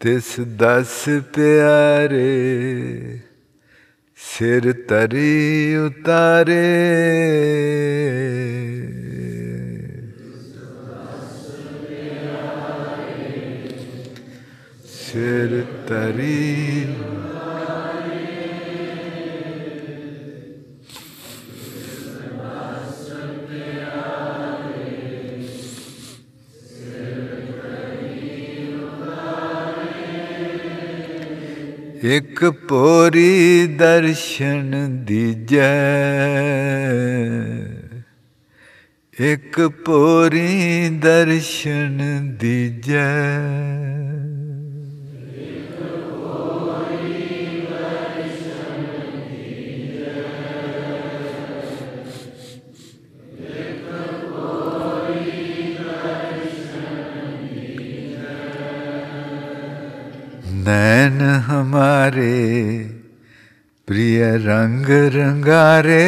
ਤਿਸ ਦਸ ਪਿਆਰੇ ਸਿਰ ਤਰੀ ਉਤਾਰੇ। ਸਿਰ ਤਰੀ ਇਕ ਪੋਰੀ ਦਰਸ਼ਨ ਦੀਜੈ। ਇਕ ਪੋਰੀ ਦਰਸ਼ਨ ਦੀਜੈ। नैन हमारे प्रिय रंग रंगारे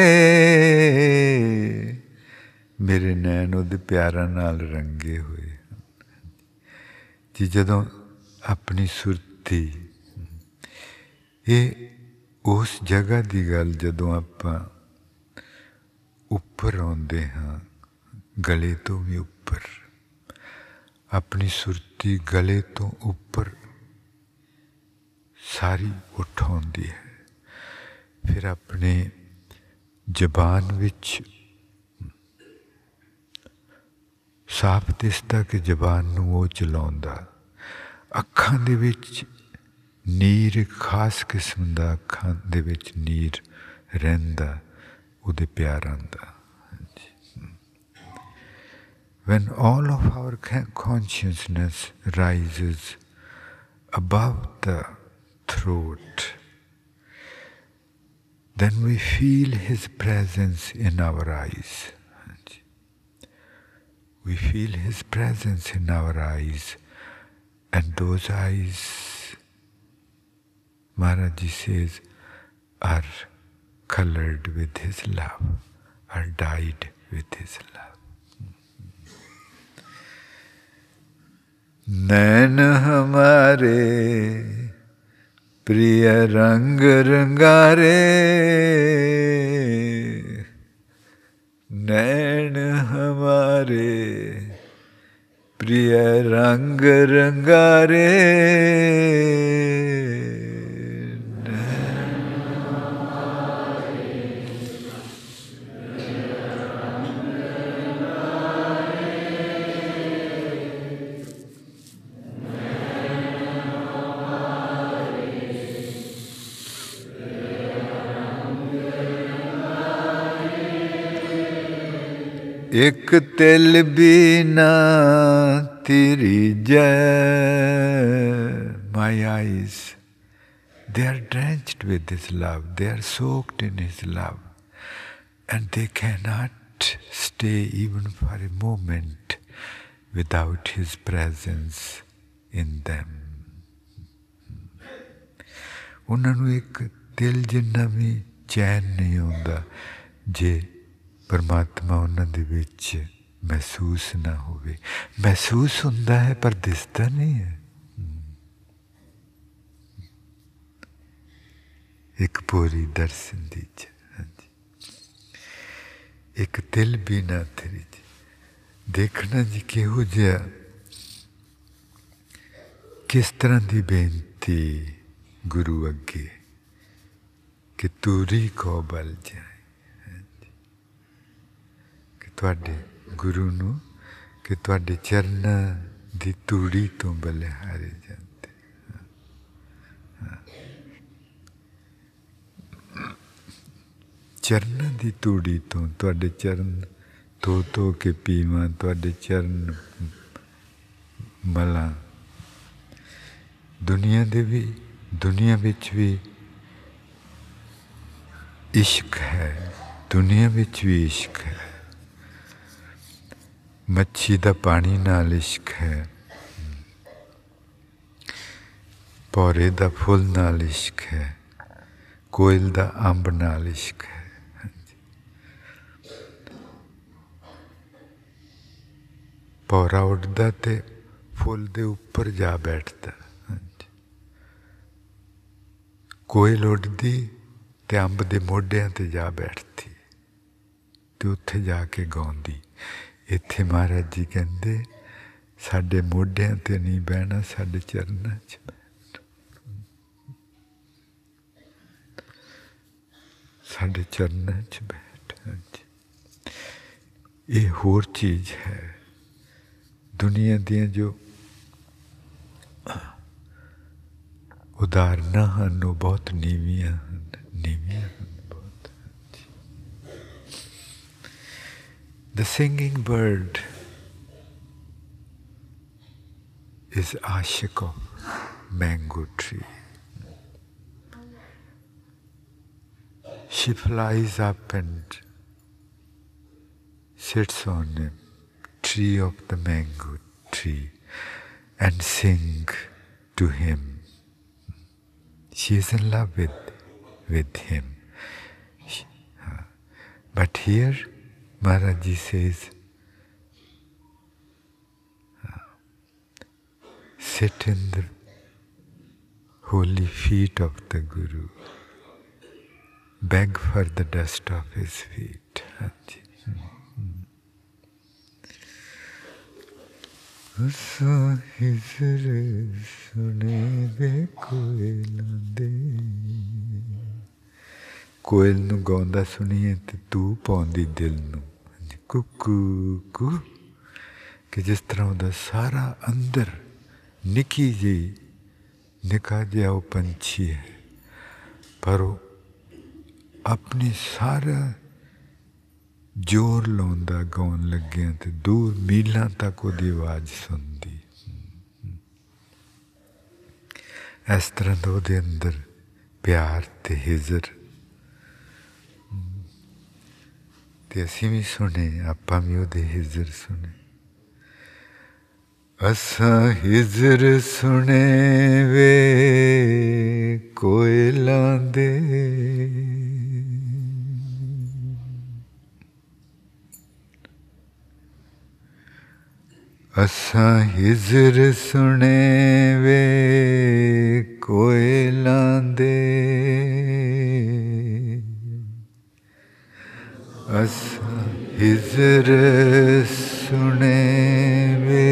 ਮੇਰੇ ਨੈਣ ਉਹਦੇ ਪਿਆਰਾਂ ਨਾਲ ਰੰਗੇ ਹੋਏ ਜੀ ਜਦੋਂ ਆਪਣੀ ਸੁਰਤੀ ਇਹ ਉਸ ਜਗ੍ਹਾ ਦੀ ਗੱਲ ਜਦੋਂ ਆਪਾਂ ਉੱਪਰ ਆਉਂਦੇ ਹਾਂ ਗਲੇ ਤੋਂ ਵੀ ਉੱਪਰ ਆਪਣੀ ਸੁਰਤੀ ਗਲੇ ਤੋਂ ਉੱਪਰ ਸਾਰੀ ਉਠਾਉਂਦੀ ਹੈ। ਫਿਰ ਆਪਣੇ ਜ਼ਬਾਨ ਵਿੱਚ ਸਾਫ਼ ਦਿਸਦਾ ਕਿ ਜ਼ਬਾਨ ਨੂੰ ਉਹ ਚਲਾਉਂਦਾ। ਅੱਖਾਂ ਦੇ ਵਿੱਚ ਨੀਰ, ਖਾਸ ਕਿਸਮ ਦਾ ਅੱਖਾਂ ਦੇ ਵਿੱਚ ਨੀਰ ਰਹਿੰਦਾ, ਉਹਦੇ ਪਿਆਰਾਂ ਦਾ When all of our consciousness rises above the throat, then we feel His presence in our eyes. We feel His presence in our eyes, and those eyes, Maharaji says, are colored with His love, are dyed with His love. नैन हमारे प्रिय रंग रंगारे नैन हमारे प्रिय रंग रंगारे ਇੱਕ ਤਿਲ ਵੀ ਨਾ ਤੇਰੀ ਜੈ my eyes they are drenched with his love they are soaked in his love and they cannot stay even for a moment without his presence in them ਉਹਨਾਂ ਨੂੰ ਇੱਕ ਦਿਲ ਜਿੰਨਾ ਵੀ ਚੈਨ ਨਹੀਂ ਹੁੰਦਾ ਜੇ ਪਰਮਾਤਮਾ ਉਹਨਾਂ ਦੇ ਵਿੱਚ ਮਹਿਸੂਸ ਨਾ ਹੋਵੇ। ਮਹਿਸੂਸ ਹੁੰਦਾ ਹੈ, ਪਰ ਦਿਸਦਾ ਨਹੀਂ ਹੈ। ਇੱਕ ਪੂਰੀ ਦਰਸ਼ਨ ਦੀ ਹਾਂਜੀ। ਇੱਕ ਦਿਲ ਵੀ ਨਾ ਤੇਰੀ 'ਚ। ਦੇਖਣਾ ਜੀ ਕਿਹੋ ਜਿਹਾ, ਕਿਸ ਤਰ੍ਹਾਂ ਦੀ ਬੇਨਤੀ ਗੁਰੂ ਅੱਗੇ, ਕਿ ਤੂਰੀ ਕੋ ਬਲ ਜਾਏ। ਤੁਹਾਡੇ ਗੁਰੂ ਨੂੰ ਕਿ ਤੁਹਾਡੇ ਚਰਨਾਂ ਦੀ ਤੂੜੀ ਤੋਂ ਬਲਿਹਾਰੇ ਜਾਂਦੇ। ਚਰਨਾਂ ਦੀ ਤੂੜੀ ਤੋਂ ਤੁਹਾਡੇ ਚਰਨ ਧੋ ਧੋ ਕੇ ਪੀਵਾਂ, ਤੁਹਾਡੇ ਚਰਨ ਮਲਾ। ਦੁਨੀਆ ਦੇ ਵੀ, ਦੁਨੀਆ ਵਿੱਚ ਵੀ ਇਸ਼ਕ ਹੈ। ਦੁਨੀਆ ਵਿੱਚ ਵੀ ਇਸ਼ਕ ਹੈ। ਮੱਛੀ ਦਾ ਪਾਣੀ ਨਾਲ ਇਸ਼ਕ ਹੈ। ਪੌਰੇ ਦਾ ਫੁੱਲ ਨਾਲ ਇਸ਼ਕ ਹੈ। ਕੋਇਲ ਦਾ ਅੰਬ ਨਾਲ ਇਸ਼ਕ ਹੈ। ਪੌਰਾ ਉੱਡਦਾ ਤੇ ਫੁੱਲ ਦੇ ਉੱਪਰ ਜਾ ਬੈਠਦਾ। ਕੋਇਲ ਉੱਡਦੀ ਤੇ ਅੰਬ ਦੇ ਮੋਢਿਆਂ ਤੇ ਜਾ ਬੈਠਦੀ ਤੇ ਉੱਥੇ ਜਾ ਕੇ ਗਾਉਂਦੀ। ਇੱਥੇ ਮਹਾਰਾਜ ਜੀ ਕਹਿੰਦੇ, ਸਾਡੇ ਮੋਢਿਆਂ ਤੇ ਨਹੀਂ ਬਹਿਣਾ, ਸਾਡੇ ਚਰਨਾਂ 'ਚ। ਸਾਡੇ ਚਰਨਾਂ 'ਚ ਬੈਠ ਇਹ ਹੋਰ ਚੀਜ਼ ਹੈ। ਦੁਨੀਆ ਦੀਆਂ ਜੋ ਉਦਾਹਰਨਾਂ ਹਨ, ਉਹ ਬਹੁਤ ਨੀਵੀਆਂ ਹਨ, ਨੀਵੀਆਂ The singing bird is ashik of mango tree. She flies up and sits on a tree of the mango tree and sing to him. She is in love with, with him. Uh, but here Maharaj says, sit in the holy feet of the Guru, beg for the dust of his feet. ಹೊಸ ಹೆಸರು ಸುಣಿಬೇಕು ಇಲ್ಲದೆ ಕೊಯ್ಲನ್ನು ಗಾਉਂದ ಸುಣಿಯಂತೆ ತೂ ಪಾਉਂದಿ ದಿಲ್ನು ਕੁਕੂ ਕੁ ਕਿ ਜਿਸ ਤਰ੍ਹਾਂ ਉਹਦਾ ਸਾਰਾ ਅੰਦਰ ਨਿੱਕੀ ਜੀ ਨਿਕਾ ਜਿਹਾ ਉਹ ਪੰਛੀ ਹੈ ਪਰ ਉਹ ਆਪਣੀ ਸਾਰਾ ਜ਼ੋਰ ਲਾਉਂਦਾ ਗਾਉਣ ਲੱਗਿਆ ਤੇ ਦੂਰ ਮੀਲਾਂ ਤੱਕ ਉਹਦੀ ਆਵਾਜ਼ ਸੁਣਦੀ ਇਸ ਤਰ੍ਹਾਂ ਦਾ ਉਹਦੇ ਅੰਦਰ ਪਿਆਰ ਤੇ ਹਿਜ਼ਰ ਤੇ ਅਸੀਂ ਵੀ ਸੁਣੇ, ਆਪਾਂ ਵੀ ਉਹਦੇ ਹਿਜ਼ਰ ਸੁਣੇ। ਅਸਾਂ ਹਿਜ਼ਰ ਸੁਣੇ ਵੇ ਕੋਇਲਾਂ ਦੇ। ਅਸਾਂ ਹਿਜ਼ਰ ਸੁਣੇ ਵੇ ਕੋਇਲਾਂ ਦੇ। ਅਸ ਹਿਜ਼ਰ ਸੁਣੇ ਵੇ।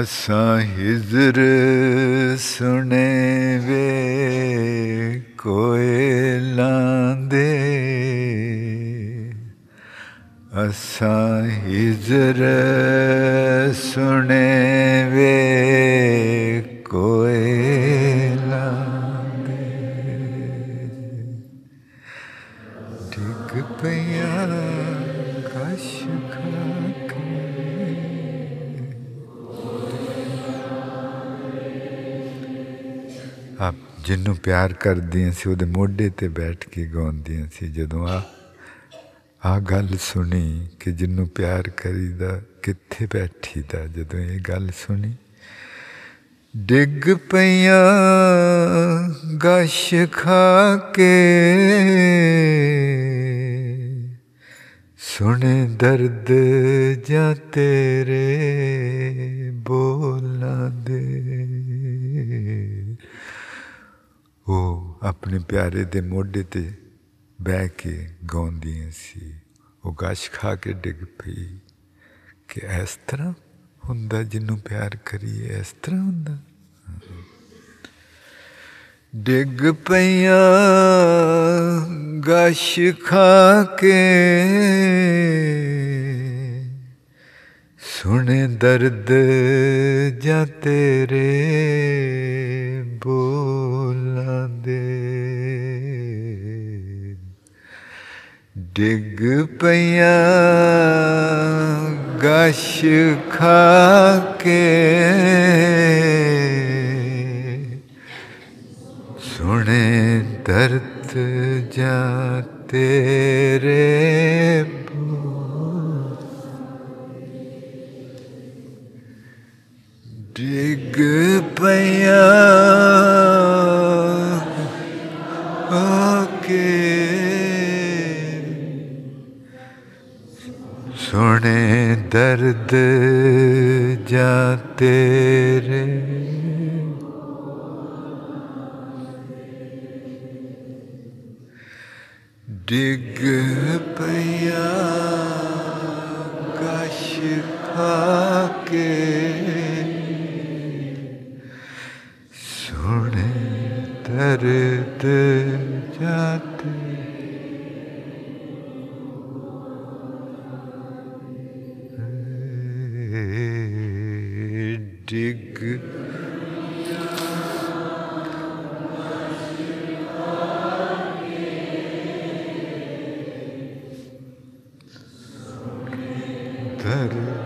ਅਸਾਂ ਹਿਜ਼ਰ ਸੁਣੇ ਵੇ। ਕੋਇਲਾਂ ਦੇ ਅਸਾਂ ਹਿਜਰ ਸੁਣੇ ਵੇ ਕੋਏ ਜਿਹਨੂੰ ਪਿਆਰ ਕਰਦੀਆਂ ਸੀ, ਉਹਦੇ ਮੋਢੇ ਤੇ ਬੈਠ ਕੇ ਗਾਉਂਦੀਆਂ ਸੀ। ਜਦੋਂ ਆ ਆ ਗੱਲ ਸੁਣੀ ਕਿ ਜਿਹਨੂੰ ਪਿਆਰ ਕਰੀਦਾ, ਕਿੱਥੇ ਬੈਠੀਦਾ? ਜਦੋਂ ਇਹ ਗੱਲ ਸੁਣੀ, ਡਿੱਗ ਪਈਆਂ ਗਸ਼ ਖਾ ਕੇ। ਸੁਣੇ ਦਰਦ ਜਾਂ ਤੇਰੇ ਬੋਲਾਂ ਦੇ ਉਹ ਆਪਣੇ ਪਿਆਰੇ ਦੇ ਮੋਢੇ ਤੇ ਬਹਿ ਕੇ ਗਾਉਂਦੀਆਂ ਸੀ। ਉਹ ਗਸ਼ ਖਾ ਕੇ ਡਿੱਗ ਪਈ ਕਿ ਇਸ ਤਰ੍ਹਾਂ ਹੁੰਦਾ ਜਿਹਨੂੰ ਪਿਆਰ ਕਰੀਏ, ਇਸ ਤਰ੍ਹਾਂ ਹੁੰਦਾ। ਡਿੱਗ ਪਈਆਂ, ਗਸ਼ ਖਾ ਕੇ ਸੁਣੇ ਦਰਦ ਜਾਂ ਤੇਰੇ ਬੋਲਾਂ। ਦੇ। ਡਿੱਗ ਪਈਆਂ ਗਸ਼ ਖਾ ਕੇ। ਸੁਣੇ ਦਰਦ ਜਾਂ ਤੇਰੇ ਡਿੱਗ ਪਿਆ ਆਕੇ ਸੁਣੇ ਦਰਦ ਜਾ ਤੇਰੇ। ਡਿੱਗ ਪਿਆ ਕਸ਼ ਖਾ ਕੇ ਦਰਦ ਜਾਤੇ ਡਿੱਗ ਦਰ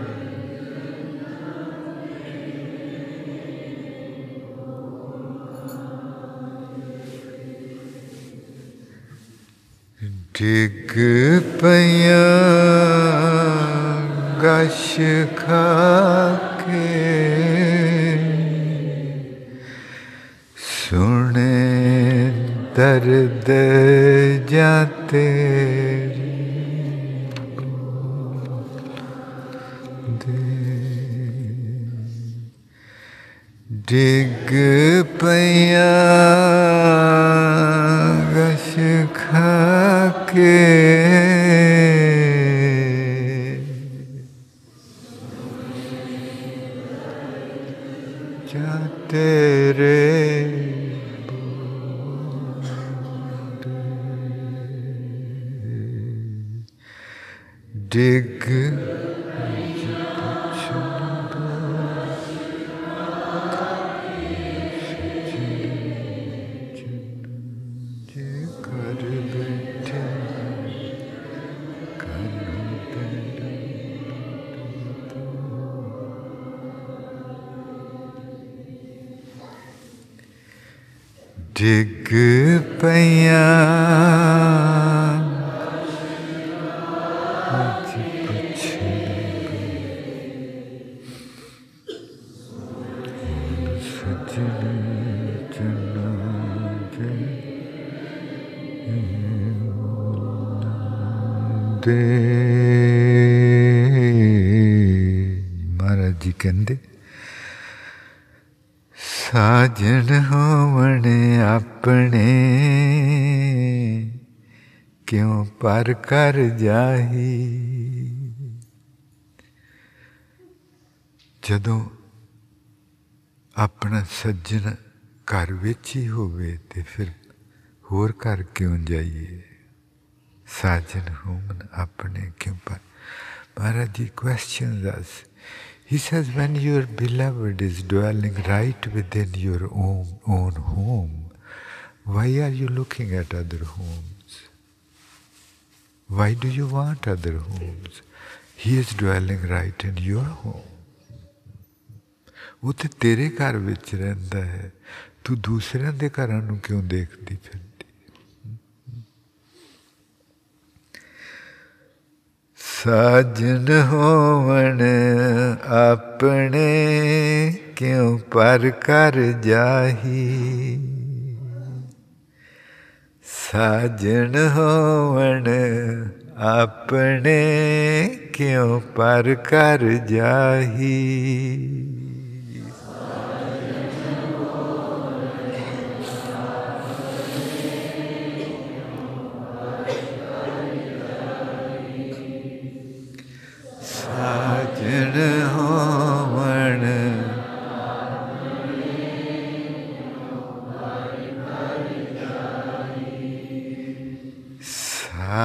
ਡਿੱਗ ਪਿਆ ਗਸ਼ ਖਾ ਕੇ ਸੁਣੇ ਦਰਦ ਜਾਤੇ ਡਿੱਗ ਪਿਆ ਖਾ ਕਰ ਜਾਹੀ ਜਦੋਂ ਆਪਣਾ ਸੱਜਣ ਘਰ ਵਿੱਚ ਹੀ ਹੋਵੇ ਤੇ ਫਿਰ ਹੋਰ ਘਰ ਕਿਉਂ ਜਾਈਏ ਸਾਜਨ ਹੋਵਨ ਆਪਣੇ ਕਿਉਂ ਪਰ Maharaj questions us. He says, when your beloved is dwelling right within your own, own home, why are you looking at other homes? Why do you want other homes? He is dwelling right in your home. ਉਹ ਤੇ ਤੇਰੇ ਘਰ ਵਿੱਚ ਰਹਿੰਦਾ ਹੈ ਤੂੰ ਦੂਸਰਿਆਂ ਦੇ ਘਰਾਂ ਨੂੰ ਕਿਉਂ ਦੇਖਦੀ ਫਿਰਦੀ ਸਾਜਨ ਹੋਵਣ ਆਪਣੇ ਕਿਉਂ ਪਰ ਕਰ ਜਾਹੀ ਸਾਜਨ ਹੋਵਣ ਆਪਣੇ ਕਿਉਂ ਪਰ ਕਰ ਜਾਹੀ? ਸਾਜਣ ਹੋਵਣ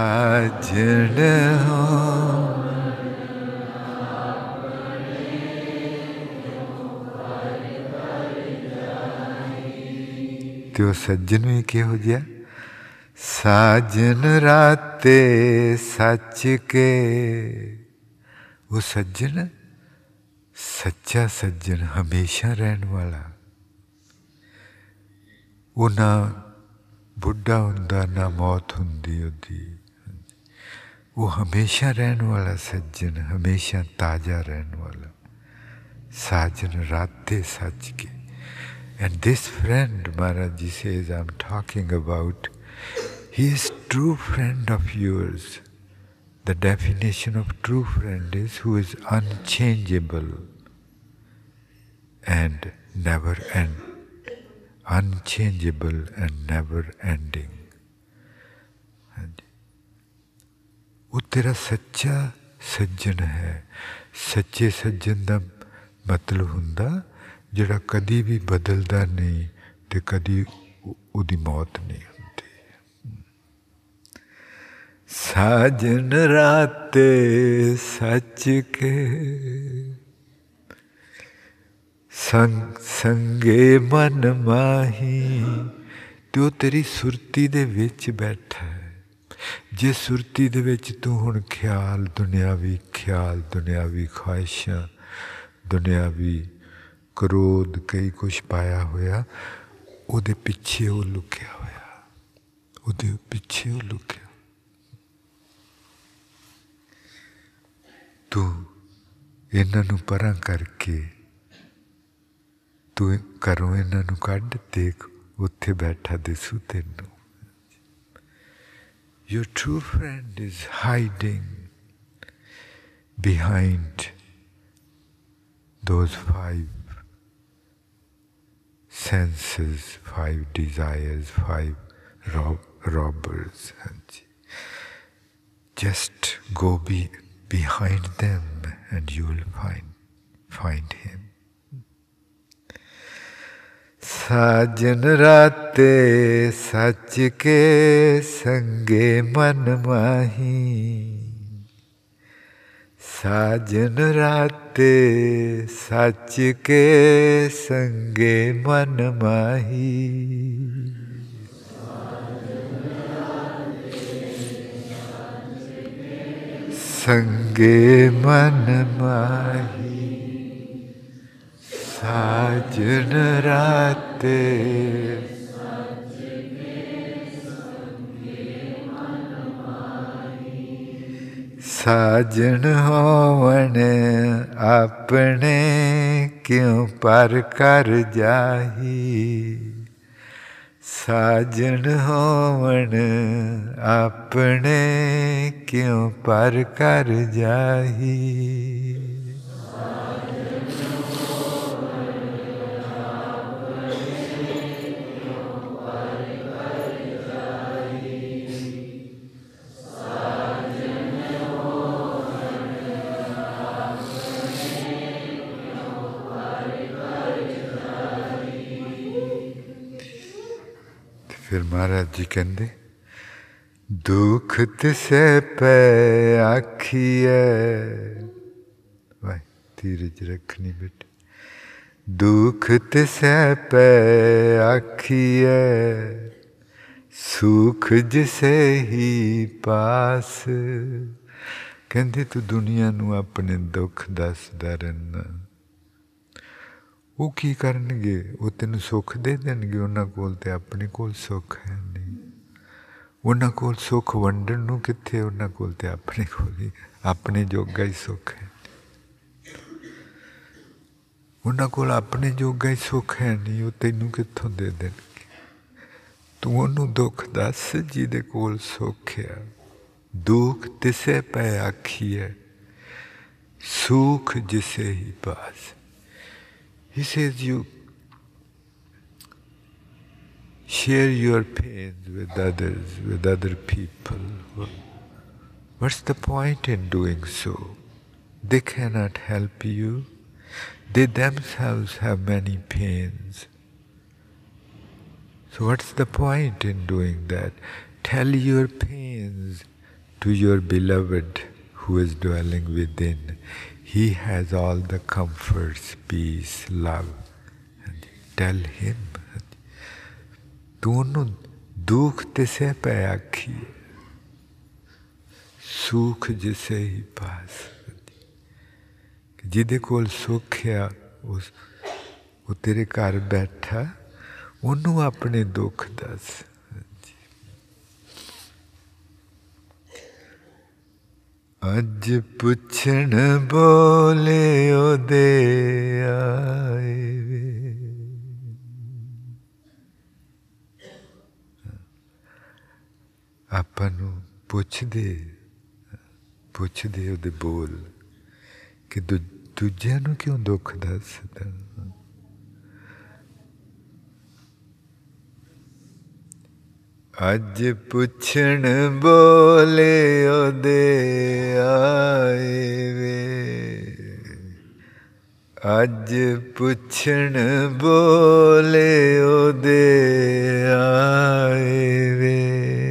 ਸਾਜਣ ਤੇ ਉਹ ਸੱਜਣ ਵੀ ਕਿਹੋ ਜਿਹਾ? ਸਾਜਨ ਰਾਤੇ ਸੱਚ ਕੇ। ਉਹ ਸੱਜਣ? ਸੱਚਾ ਸੱਜਣ ਹਮੇਸ਼ਾ ਰਹਿਣ ਵਾਲਾ। ਉਹ ਨਾ ਬੁੱਢਾ ਹੁੰਦਾ, ਨਾ ਮੌਤ ਹੁੰਦੀ ਉਹਦੀ। वो हमेशा रहने वाला सज्जन हमेशा ताज़ा रहने वाला साजन राधे सच के And this friend, Maharaj says, I'm talking about, he is true friend of yours. The definition of true friend is who is unchangeable and never end, unchangeable and never ending. ਤੇਰਾ ਸੱਚਾ ਸੱਜਣ ਹੈ। ਸੱਚੇ ਸੱਜਣ ਦਾ ਮਤਲਬ ਹੁੰਦਾ, ਜਿਹੜਾ ਕਦੀ ਵੀ ਬਦਲਦਾ ਨਹੀਂ ਤੇ ਕਦੀ ਉਹਦੀ ਮੌਤ ਨਹੀਂ ਹੁੰਦੀ। ਸਾਜਨ ਰਾਤੇ ਸੱਚ ਕੇ ਸੰਗ, ਸੰਗੇ ਮਨ ਮਾਹੀ, ਤੇ ਉਹ ਤੇਰੀ ਸੁਰਤੀ ਦੇ ਵਿੱਚ ਬੈਠਾ ਹੈ। ਜੇ ਸੁਰਤੀ ਦੇ ਵਿੱਚ ਤੂੰ ਹੁਣ ਖਿਆਲ, ਦੁਨਿਆਵੀ ਖਿਆਲ, ਦੁਨਿਆਵੀ ਖੁਆਇਸ਼ਾਂ, ਦੁਨਿਆਵੀ ਕ੍ਰੋਧ, ਕਈ ਕੁਛ ਪਾਇਆ ਹੋਇਆ, ਉਹਦੇ ਪਿੱਛੇ ਉਹ ਲੁਕਿਆ ਹੋਇਆ। ਉਹਦੇ ਪਿੱਛੇ ਉਹ ਲੁਕਿਆ। ਤੂੰ ਇਹਨਾਂ ਨੂੰ ਪਰਾਂ ਕਰਕੇ, ਤੂੰ ਕਰੋ ਇਹਨਾਂ ਨੂੰ ਕੱਢ, ਦੇਖ, ਉੱਥੇ ਬੈਠਾ ਦਿਸੂ ਤੈਨੂੰ। Your true friend is hiding behind those five senses, five desires, five rob- robbers. Just go be behind them and you will find, find him. ਸਾਜਨ ਰਾਤੇ ਸੱਚ ਕੇ ਸੰਗੇ ਮਨ ਮਾਹੀ ਸਾਜਨ ਰਾਤੇ ਸੱਚ ਕੇ ਸੰਗੇ ਮਨ ਮਾਹੀ ਸੰਗੇ ਮਨ ਮਾਹੀ ਸਾਜਨ ਰਾਤੇ। ਸਾਜਨ ਹੋਵਣ ਆਪਣੇ ਕਿਉ ਪਰ ਕਰ ਜਾਹੀ? ਸਾਜਨ ਹੋਵਣ ਆਪਣੇ ਕਿਉ ਪਰ ਕਰ ਜਾਹੀ? ਫਿਰ ਮਹਾਰਾਜ ਜੀ ਕਹਿੰਦੇ, ਦੁਖ ਤਿਸੈ ਪੈ ਆਖੀਐ। ਵਾਹ, ਧੀਰਜ ਰੱਖਣੀ ਬੇਟੇ। ਦੁਖ ਤਿਸੈ ਪੈ ਆਖੀਐ, ਸੁਖ ਜਿਸੇ ਹੀ ਪਾਸ। ਕਹਿੰਦੇ, ਤੂੰ ਦੁਨੀਆ ਨੂੰ ਆਪਣੇ ਦੁੱਖ ਦੱਸਦਾ ਰਹਿਣਾ ਉਹ ਕੀ ਕਰਨਗੇ? ਉਹ ਤੈਨੂੰ ਸੁੱਖ ਦੇ ਦੇਣਗੇ, ਉਹਨਾਂ ਕੋਲ ਤੇ ਆਪਣੇ ਕੋਲ ਸੁੱਖ ਹੈ ਨਹੀਂ। ਉਹਨਾਂ ਕੋਲ ਸੁੱਖ ਵੰਡਣ ਨੂੰ ਕਿੱਥੇ ਉਹਨਾਂ ਕੋਲ ਤੇ ਆਪਣੇ ਕੋਲ ਹੀ? ਆਪਣੇ ਜੋਗਾ ਹੀ ਸੁੱਖ ਹੈ ਉਹਨਾਂ ਕੋਲ ਆਪਣੇ ਜੋਗਾ ਹੀ ਸੁੱਖ ਹੈ ਨਹੀਂ, ਉਹ ਤੈਨੂੰ ਕਿੱਥੋਂ ਦੇ ਦੇਣਗੇ? ਤੂੰ ਉਹਨੂੰ ਦੁੱਖ ਦੱਸ ਜਿਹਦੇ ਕੋਲ ਸੁੱਖ ਹੈ ਦੁੱਖ ਤਿਸੇ ਪੈ ਆਖੀਏ ਸੁਖ ਜਿਸੇ ਹੀ ਪਾਸ। He says you share your pains with others, with other people. What's the point in doing so? They cannot help you. They themselves have many pains. So, what's the point in doing that? Tell your pains to your beloved who is dwelling within. He has all the comforts, peace, love. Tell him ਤੂੰ ਉਹਨੂੰ ਦੁੱਖ ਤੇ ਸਹਿ ਪੈ ਆਖੀ ਸੁਖ ਜਿਸੇ ਹੀ ਪਾਸ ਜਿਹਦੇ ਕੋਲ ਸੁਖ ਆ ਉਸ ਉਹ ਤੇਰੇ ਘਰ ਬੈਠਾ ਉਹਨੂੰ ਆਪਣੇ ਦੁੱਖ ਦੱਸ ਅੱਜ ਪੁੱਛਣ ਬੋਲੇ ਉਹਦੇ ਆਏ ਵੇ। ਆਪਾਂ ਨੂੰ ਪੁੱਛਦੇ ਪੁੱਛਦੇ ਉਹਦੇ ਬੋਲ ਕਿ ਦੂਜਿਆਂ ਨੂੰ ਕਿਉਂ ਦੁੱਖ ਦੱਸਦਾ? ਅੱਜ ਪੁੱਛਣ ਬੋਲੇ ਉਹਦੇ ਆਏ ਵੇ। ਅੱਜ ਪੁੱਛਣ ਬੋਲੇ ਉਹਦੇ ਆਏ ਵੇ।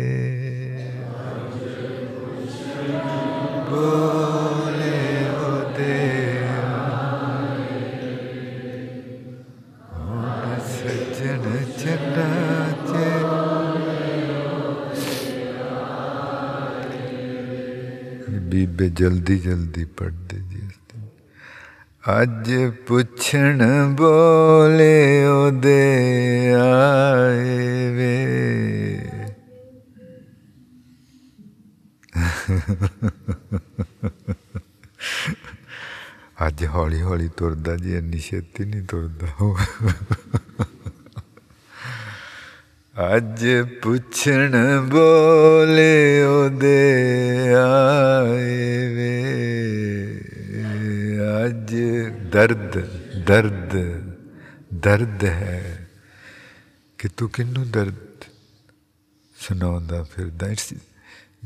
ਬੀਬੇ ਜਲਦੀ ਜਲਦੀ ਪੜਦੇ ਜੀ ਅੱਜ ਪੁੱਛਣ ਬੋਲੇ ਉਹਦੇ ਆਏ ਵੇ। ਅੱਜ ਹੌਲੀ ਹੌਲੀ ਤੁਰਦਾ ਜੀ, ਇੰਨੀ ਛੇਤੀ ਨਹੀਂ ਤੁਰਦਾ। ਉਹ ਅੱਜ ਪੁੱਛਣ ਬੋਲੇ ਉਹਦੇ ਆਏ ਵੇ। ਅੱਜ ਦਰਦ ਦਰਦ ਦਰਦ ਹੈ ਕਿ ਤੂੰ ਕਿੰਨੂੰ ਦਰਦ ਸੁਣਾਉਂਦਾ ਫਿਰਦਾ?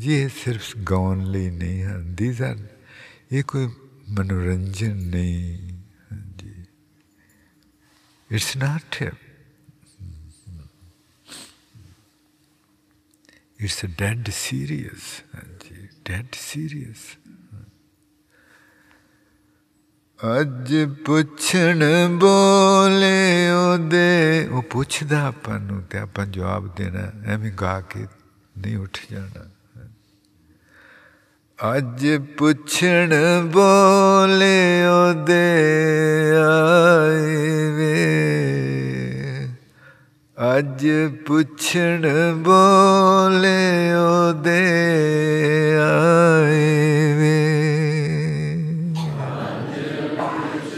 ਇਹ ਸਿਰਫ ਗਾਉਣ ਲਈ ਨਹੀਂ ਹਨ ਦੀਸ ਆਰ ਇਹ ਕੋਈ ਮਨੋਰੰਜਨ ਨਹੀਂ, ਹਾਂਜੀ। It's not It's a dead serious, dead serious. ਅੱਜ ਪੁੱਛਣ ਬੋਲੇ ਉਹਦੇ ਉਹ ਪੁੱਛਦਾ ਆਪਾਂ ਨੂੰ ਤੇ ਆਪਾਂ ਜਵਾਬ ਦੇਣਾ ਐਵੇਂ ਗਾ ਕੇ ਨਹੀਂ ਉੱਠ ਜਾਣਾ। ਅੱਜ ਪੁੱਛਣ ਬੋਲੇ ਉਹਦੇ ਆਏ ਵੇ। ਅੱਜ ਪੁੱਛਣ ਬੋਲੇ ਉਹਦੇ ਆਏ ਵੇ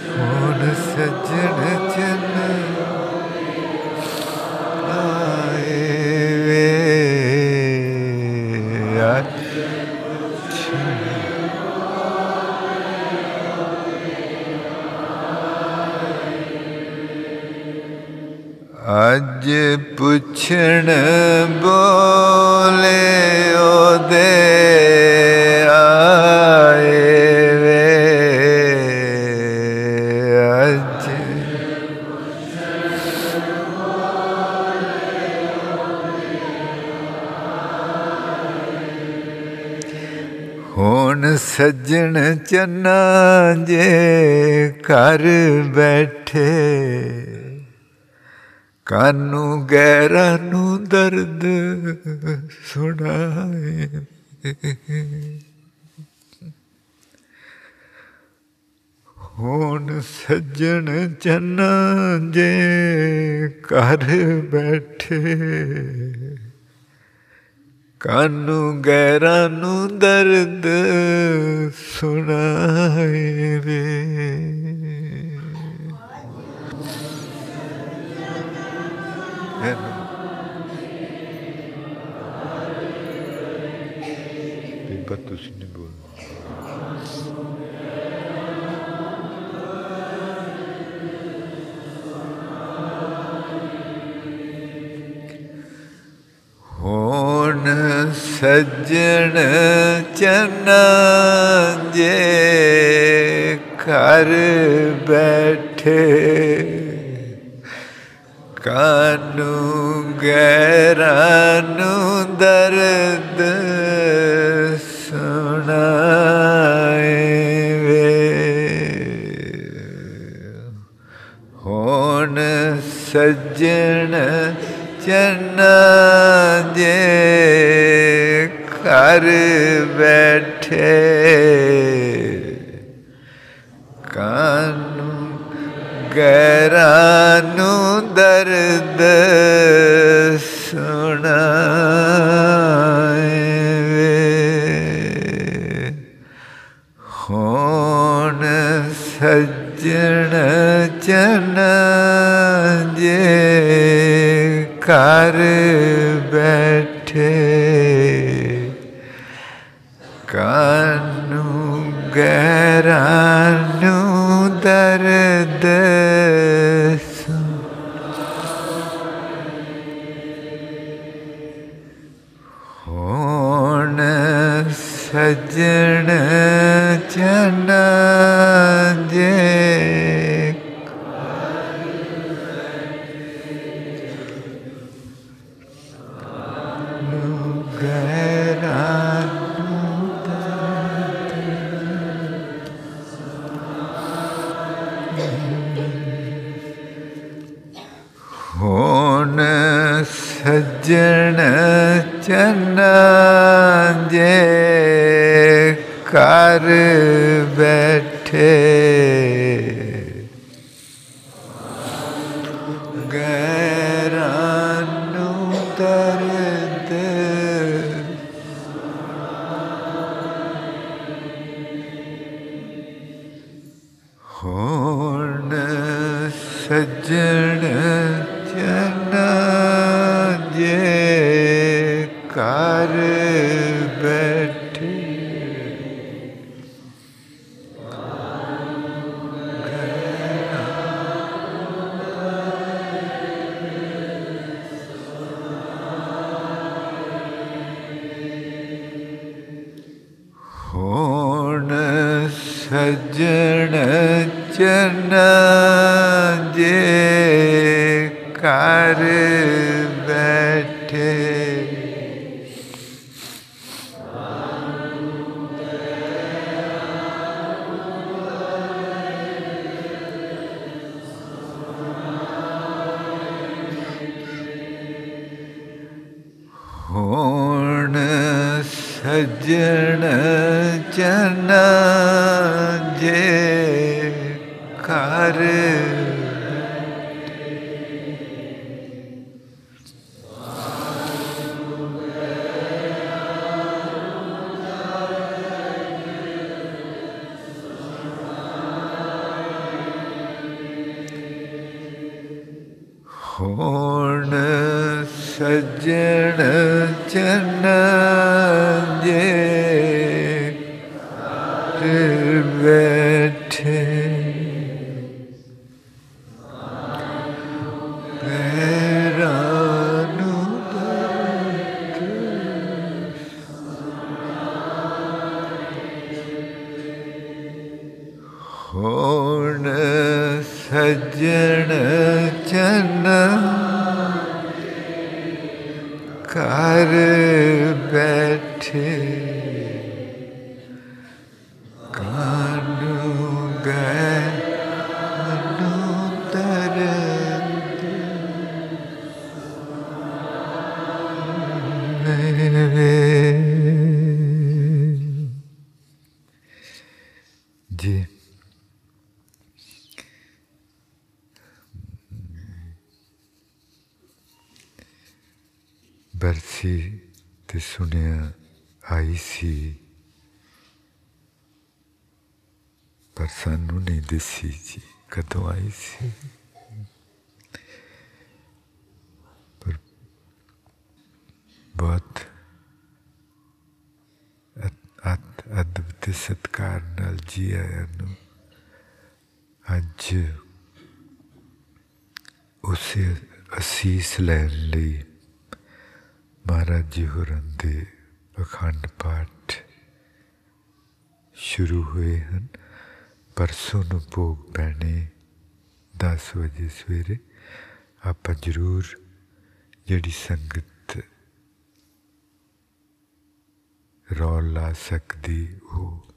ਹੁਣ ਸੱਜਣ ਚੰਨ ਆਏ ਵੇ ਅੱਜ ਅੱਜ ਪੁੱਛਣ ਬੋਲੇ ਉਹਦੇ ਆਏ ਵੇ। ਅੱਜ ਹੁਣ ਸੱਜਣ ਚੰਨਾ ਜੇ ਘਰ ਬੈਠੇ ਕਾਨੂੰ ਗੈਰਾਂ ਨੂੰ ਦਰਦ ਸੁਣਾਏ ਹੁਣ ਸੱਜਣ ਚੰਨਾ ਜੇ ਘਰ ਬੈਠੇ ਕਾਨੂੰ ਗੈਰਾਂ ਨੂੰ ਦਰਦ ਸੁਣਾਏ ਵੇ ਚੰਨਾ ਜੇ ਘਰ ਬੈਠੇ ਕਾਨੂੰ ਗੈਰਾਂ ਨੂੰ ਦਰਦ ਸੁਣਾਏ ਵੇ ਹੁਣ ਸੱਜਣ ਚੰਨਾ ਜੇ ਘਰ ਬੈਠੇ ਕਾਨੂੰ ਗੈਰਾਂ ਨੂੰ ਦਰਦ ਸੁਣਾਏ ਹੋਣ ਸੱਜਣ ਚਨ ਜੇ ਕਰ ਬੈਠੇ ਕਾਨੂੰ ਗੈਰਾਂ ਨੂੰ ਦਰਦ खोन सजण चन जेकार बैठे। ਸੱਜਣ ਲੈਣ ਲਈ। ਮਹਾਰਾਜ ਜੀ ਹੋਰਾਂ ਦੇ ਅਖੰਡ ਪਾਠ ਸ਼ੁਰੂ ਹੋਏ ਹਨ। ਪਰਸੋਂ ਨੂੰ ਭੋਗ ਪੈਣੇ 10 ਵਜੇ ਸਵੇਰੇ। ਆਪਾਂ ਜ਼ਰੂਰ ਜਿਹੜੀ ਸੰਗਤ ਰੌਲ ਲਾ ਸਕਦੀ, ਉਹ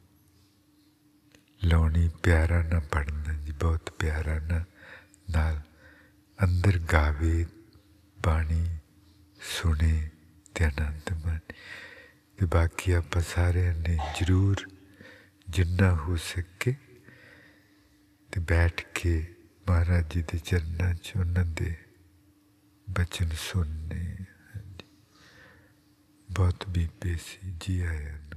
ਲਾਉਣੀ। ਪਿਆਰਾ ਨਾ ਪੜਨਾ ਜੀ, ਬਹੁਤ ਪਿਆਰਾ ਨਾ। ਨਾਲ ਅੰਦਰ ਗਾਵੇ ਬਾਣੀ ਸੁਣੇ ਤੇ ਆਨੰਦ ਮਾਣੇ ਤੇ ਬਾਕੀ ਆਪਾਂ ਸਾਰਿਆਂ ਨੇ ਜ਼ਰੂਰ ਜਿੰਨਾ ਹੋ ਸਕੇ ਤੇ ਬੈਠ ਕੇ ਮਹਾਰਾਜ ਜੀ ਦੇ ਚਰਨਾਂ 'ਚ ਉਹਨਾਂ ਦੇ ਬਚਨ ਸੁਣਨੇ ਹਾਂਜੀ। ਬਹੁਤ ਬੀਬੇ ਸੀ, ਜੀ ਆਇਆਂ ਨੂੰ।